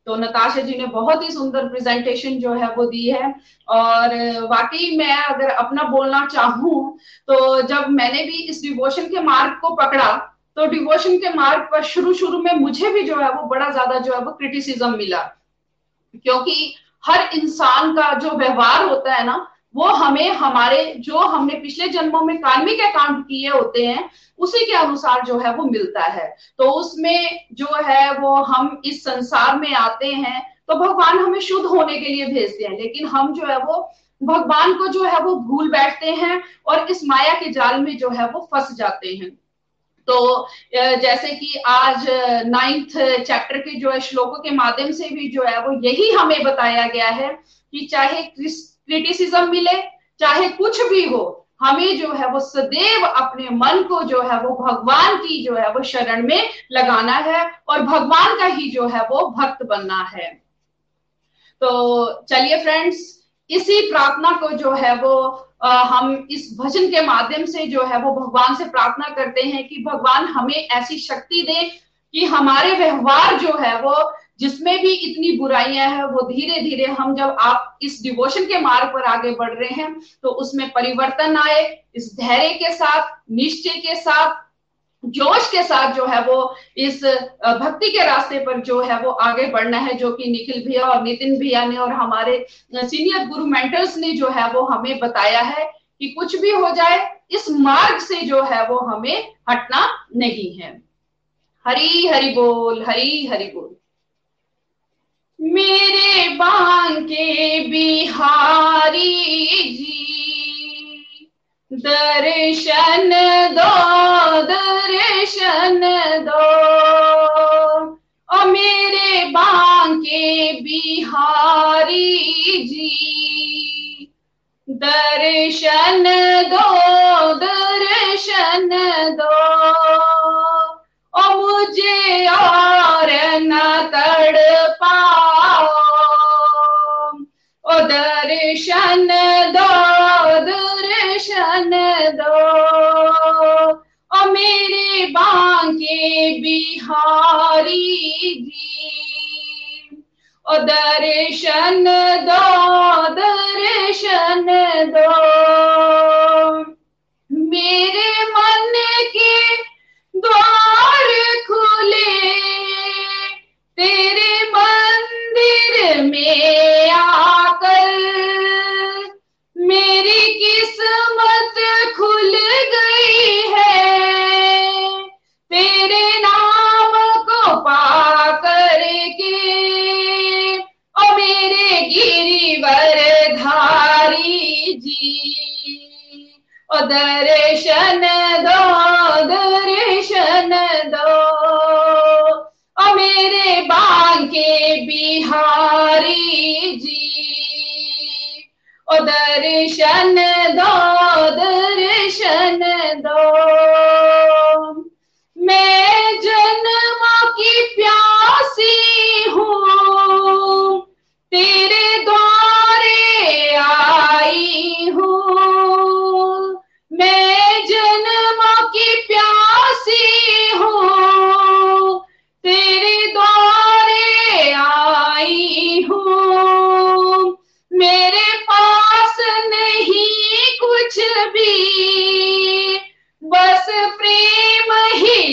तो नताशा जी ने बहुत ही सुंदर प्रेजेंटेशन जो है वो दी है। और वाकई मैं अगर अपना बोलना चाहूँ तो जब मैंने भी इस डिवोशन के मार्ग को पकड़ा तो डिवोशन के मार्ग पर शुरू शुरू में मुझे भी जो है वो बड़ा ज़्यादा जो है वो क्रिटिसिज्म मिला। क्योंकि हर इंसान का जो व्यवहार होता है ना वो हमें, हमारे जो हमने पिछले जन्मों में कार्मिक अकाउंट किए होते हैं, उसी के अनुसार जो है वो मिलता है। तो उसमें जो है वो हम इस संसार में आते हैं तो भगवान हमें शुद्ध होने के लिए भेजते हैं। लेकिन हम जो है वो, भगवान को जो है वो भूल बैठते हैं और इस माया के जाल में जो है वो फंस जाते हैं। तो जैसे कि आज नाइन्थ चैप्टर के जो है श्लोकों के माध्यम से भी जो है वो यही हमें बताया गया है कि चाहे क्रिटिसिज्म मिले चाहे कुछ भी हो हमें जो है वो सदैव अपने मन को जो है वो भगवान की जो है वो शरण में लगाना है और भगवान का ही जो है वो भक्त बनना है। तो चलिए फ्रेंड्स इसी प्रार्थना को जो है वो आ, हम इस भजन के माध्यम से जो है वो भगवान से प्रार्थना करते हैं कि भगवान हमें ऐसी शक्ति दे कि हमारे व्यवहार जो है वो जिसमें भी इतनी बुराइयाँ हैं, वो धीरे धीरे हम जब आप इस डिवोशन के मार्ग पर आगे बढ़ रहे हैं तो उसमें परिवर्तन आए। इस धैर्य के साथ, निश्चय के साथ, जोश के साथ जो है वो इस भक्ति के रास्ते पर जो है वो आगे बढ़ना है, जो कि निखिल भैया और नितिन भैया ने और हमारे सीनियर गुरु मेंटर्स ने जो है वो हमें बताया है कि कुछ भी हो जाए, इस मार्ग से जो है वो हमें हटना नहीं है। हरी हरि बोल, हरी हरि बोल। मेरे बांके बिहारी जी। दर्शन दो दर्शन दो। ओ मेरे बांके बिहारी जी। दर्शन दो दर्शन दो। ओ मुझे और न तड़ पाओ ओ दर्शन दो दर्शन दो। ओ मेरे बांके बिहारी जी ओ दर्शन दो दर्शन दो। मेरे मन के द्वार खुले, तेरे मंदिर में आकर मेरी किस्मत खुल गई है। तेरे नाम को पा करके ओ मेरे गिरिवर धारी जी, ओ दर्शन दो दर्शन बिहारी जी। ओ दर्शन दो दर्शन दो। मैं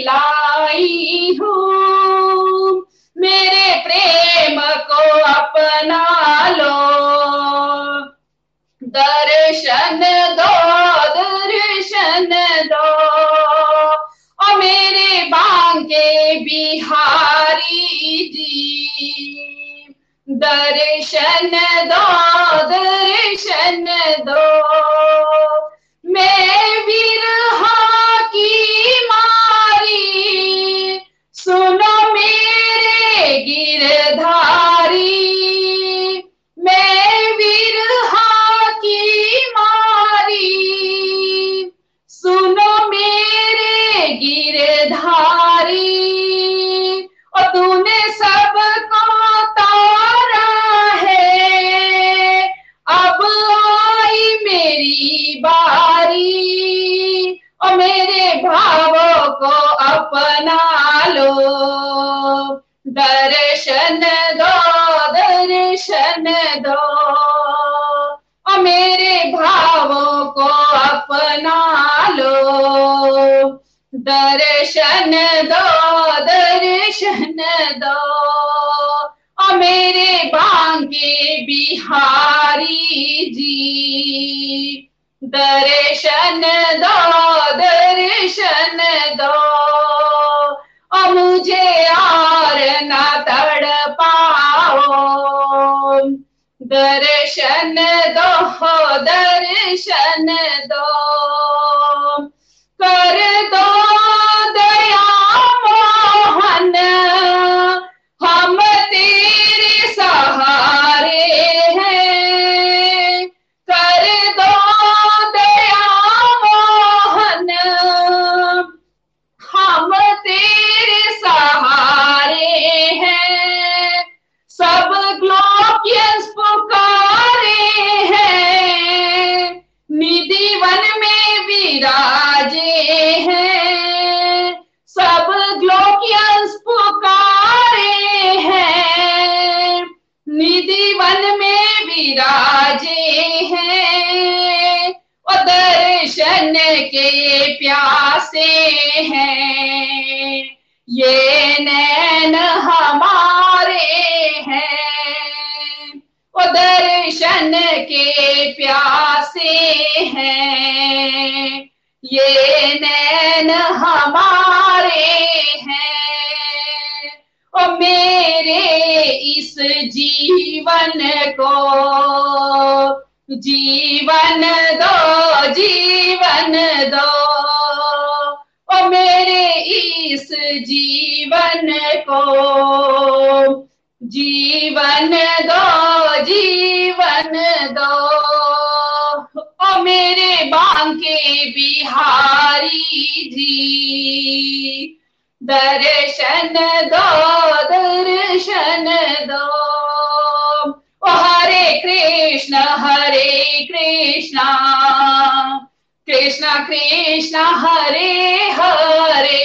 हिलाई हूँ मेरे प्रेम को अपना लो। दर्शन दो दर्शन दो। और मेरे बांके बिहारी जी। दर्शन दो दर्शन दो। मैं विरहा की सुनो मेरे गिरधारी, मैं विरहा की मारी। सुनो मेरे गिरधारी और तूने सब सबको तारा है। अब आई मेरी बारी और मेरे भावों को अपना लो दर्शन दो दर्शन दो। और मेरे भावों को अपना लो। दर्शन दो दर्शन दो। और मेरे बांके बिहारी जी। दर्शन दो दर्शन दो। मुझे और ना तड़ पाओ। दर्शन दो दर्शन दो। कर विराजे हैं। सब ग्लोकियंस पुकारे हैं। निधि वन में विराजे हैं। और दर्शन के प्यासे हैं। ये नैन हमारे हैं। दर्शन के प्यासे हैं। ये नैन हमारे हैं। ओ मेरे इस जीवन को, जीवन दो जीवन दो। ओ मेरे इस जीवन को जीवन दो जीवन दो। ओ मेरे बांके बिहारी जी, दर्शन दो दर्शन दो। ओ हरे कृष्ण हरे कृष्ण कृष्ण कृष्ण, हरे हरे।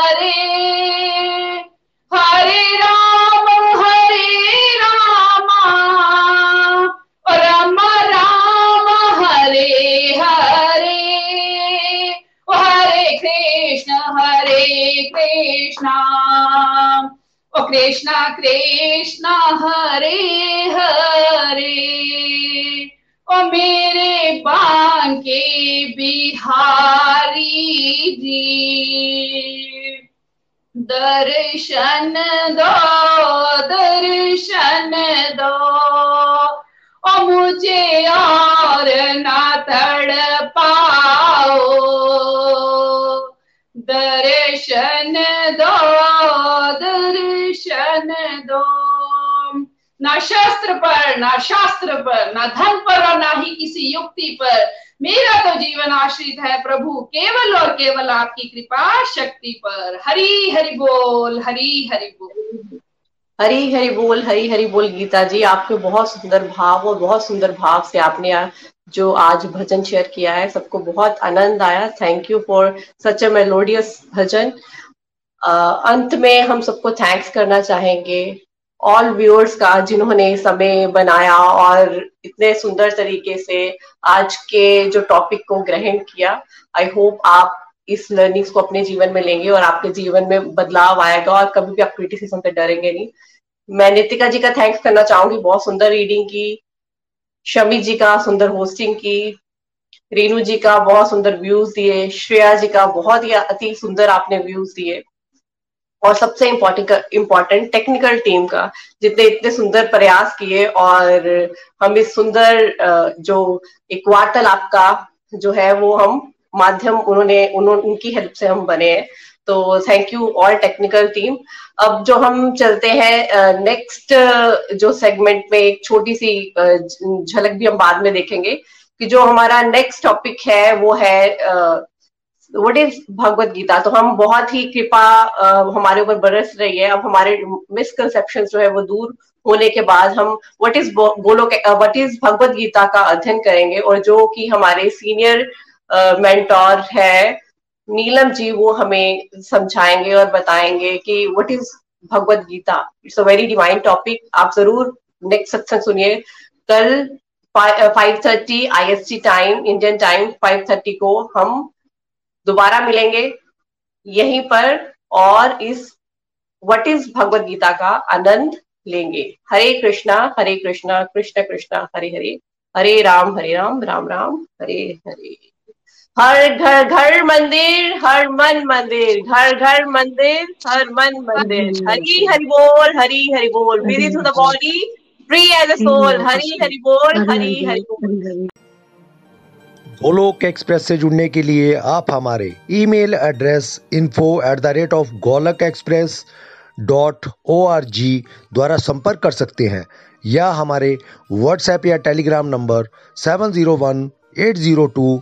कृष्ण। ओ कृष्णा, कृष्ण, हरे हरे। ओ मेरे बांके बिहारी जी, दर्शन दो दर्शन दो। ओ मुझे और ना तड़ पाओ दर्शन दो दर्शन दो। ना शस्त्र पर, ना शास्त्र पर, ना धन पर और ना ही किसी युक्ति पर। मेरा तो जीवन आश्रित है प्रभु, केवल और केवल आपकी कृपा शक्ति पर। हरी, हरि बोल, हरी, हरि बोल। हरी हरी बोल, हरी हरी बोल, गीता जी। आपके बहुत सुंदर भाव और बहुत सुंदर भाव से आपने जो आज भजन शेयर किया है, सबको बहुत आनंद आया। Thank you for such a melodious bhajan. अंत में हम सबको थैंक्स करना चाहेंगे। ऑल व्यूअर्स का जिन्होंने समय बनाया और इतने सुंदर तरीके से आज के जो टॉपिक को ग्रहण किया आई होप आप इस लर्निंग्स को अपने जीवन में लेंगे और आपके जीवन में बदलाव आएगा और कभी भी आप क्रिटिसिज्म पे डरेंगे नहीं। मैं नितिका जी का थैंक्स करना चाहूँगी। बहुत सुंदर रीडिंग की शमी जी का सुंदर होस्टिंग की, रेनू जी का बहुत सुंदर व्यूज़ दिए, श्रेया जी का बहुत ही अति सुंदर आपने व्यूज़ दिए। और सबसे इम्पोर्टेंट इम्पोर्टेंट टेक्निकल टीम का, जितने इतने सुंदर प्रयास किए और हम इस सुंदर जो एक वार्तालाप का जो है वो हम माध्यम उन्होंने उन्होंने उनकी हेल्प से हम बने। हैं तो thank you all technical team अब जो हम चलते हैं नेक्स्ट जो सेगमेंट में एक छोटी सी झलक भी हम बाद में देखेंगे कि जो हमारा नेक्स्ट टॉपिक है, वो है व्हाट इज़ भगवत गीता तो हम बहुत ही कृपा हमारे ऊपर बरस रही है। अब हमारे मिसकनसेप्शन जो है, वो दूर होने के बाद हम व्हाट इज़ बोलो व्हाट इज़ भगवत गीता का अध्ययन करेंगे। और जो कि हमारे सीनियर मेंटोर है नीलम जी वो हमें समझाएँगे और बताएँगे कि what is Bhagavad Gita it's a very divine topic आप ज़रूर नेक्स्ट सत्संग सुनिए। कल five thirty I S T time Indian time five thirty को हम दोबारा मिलेंगे यहीं पर और इस व्हाट इज़ भगवत गीता का आनंद लेंगे। हरे कृष्णा हरे कृष्णा, कृष्ण कृष्णा, हरे हरे। हरे राम हरे राम राम राम, हरे हरे। हर घर घर मंदिर हर मन मंदिर घर घर मंदिर हर मन मंदिर। हरी। हरि बोल हरी हरि बोल। Busy to the body free as a soul Hari Hari बोल। हरी हरि बोल। गोलोक एक्सप्रेस से जुड़ने के लिए आप हमारे email address info at the rate of Golak express dot O R G द्वारा संपर्क कर सकते हैं या हमारे व्हाट्सएप या Telegram number seven zero one eight zero two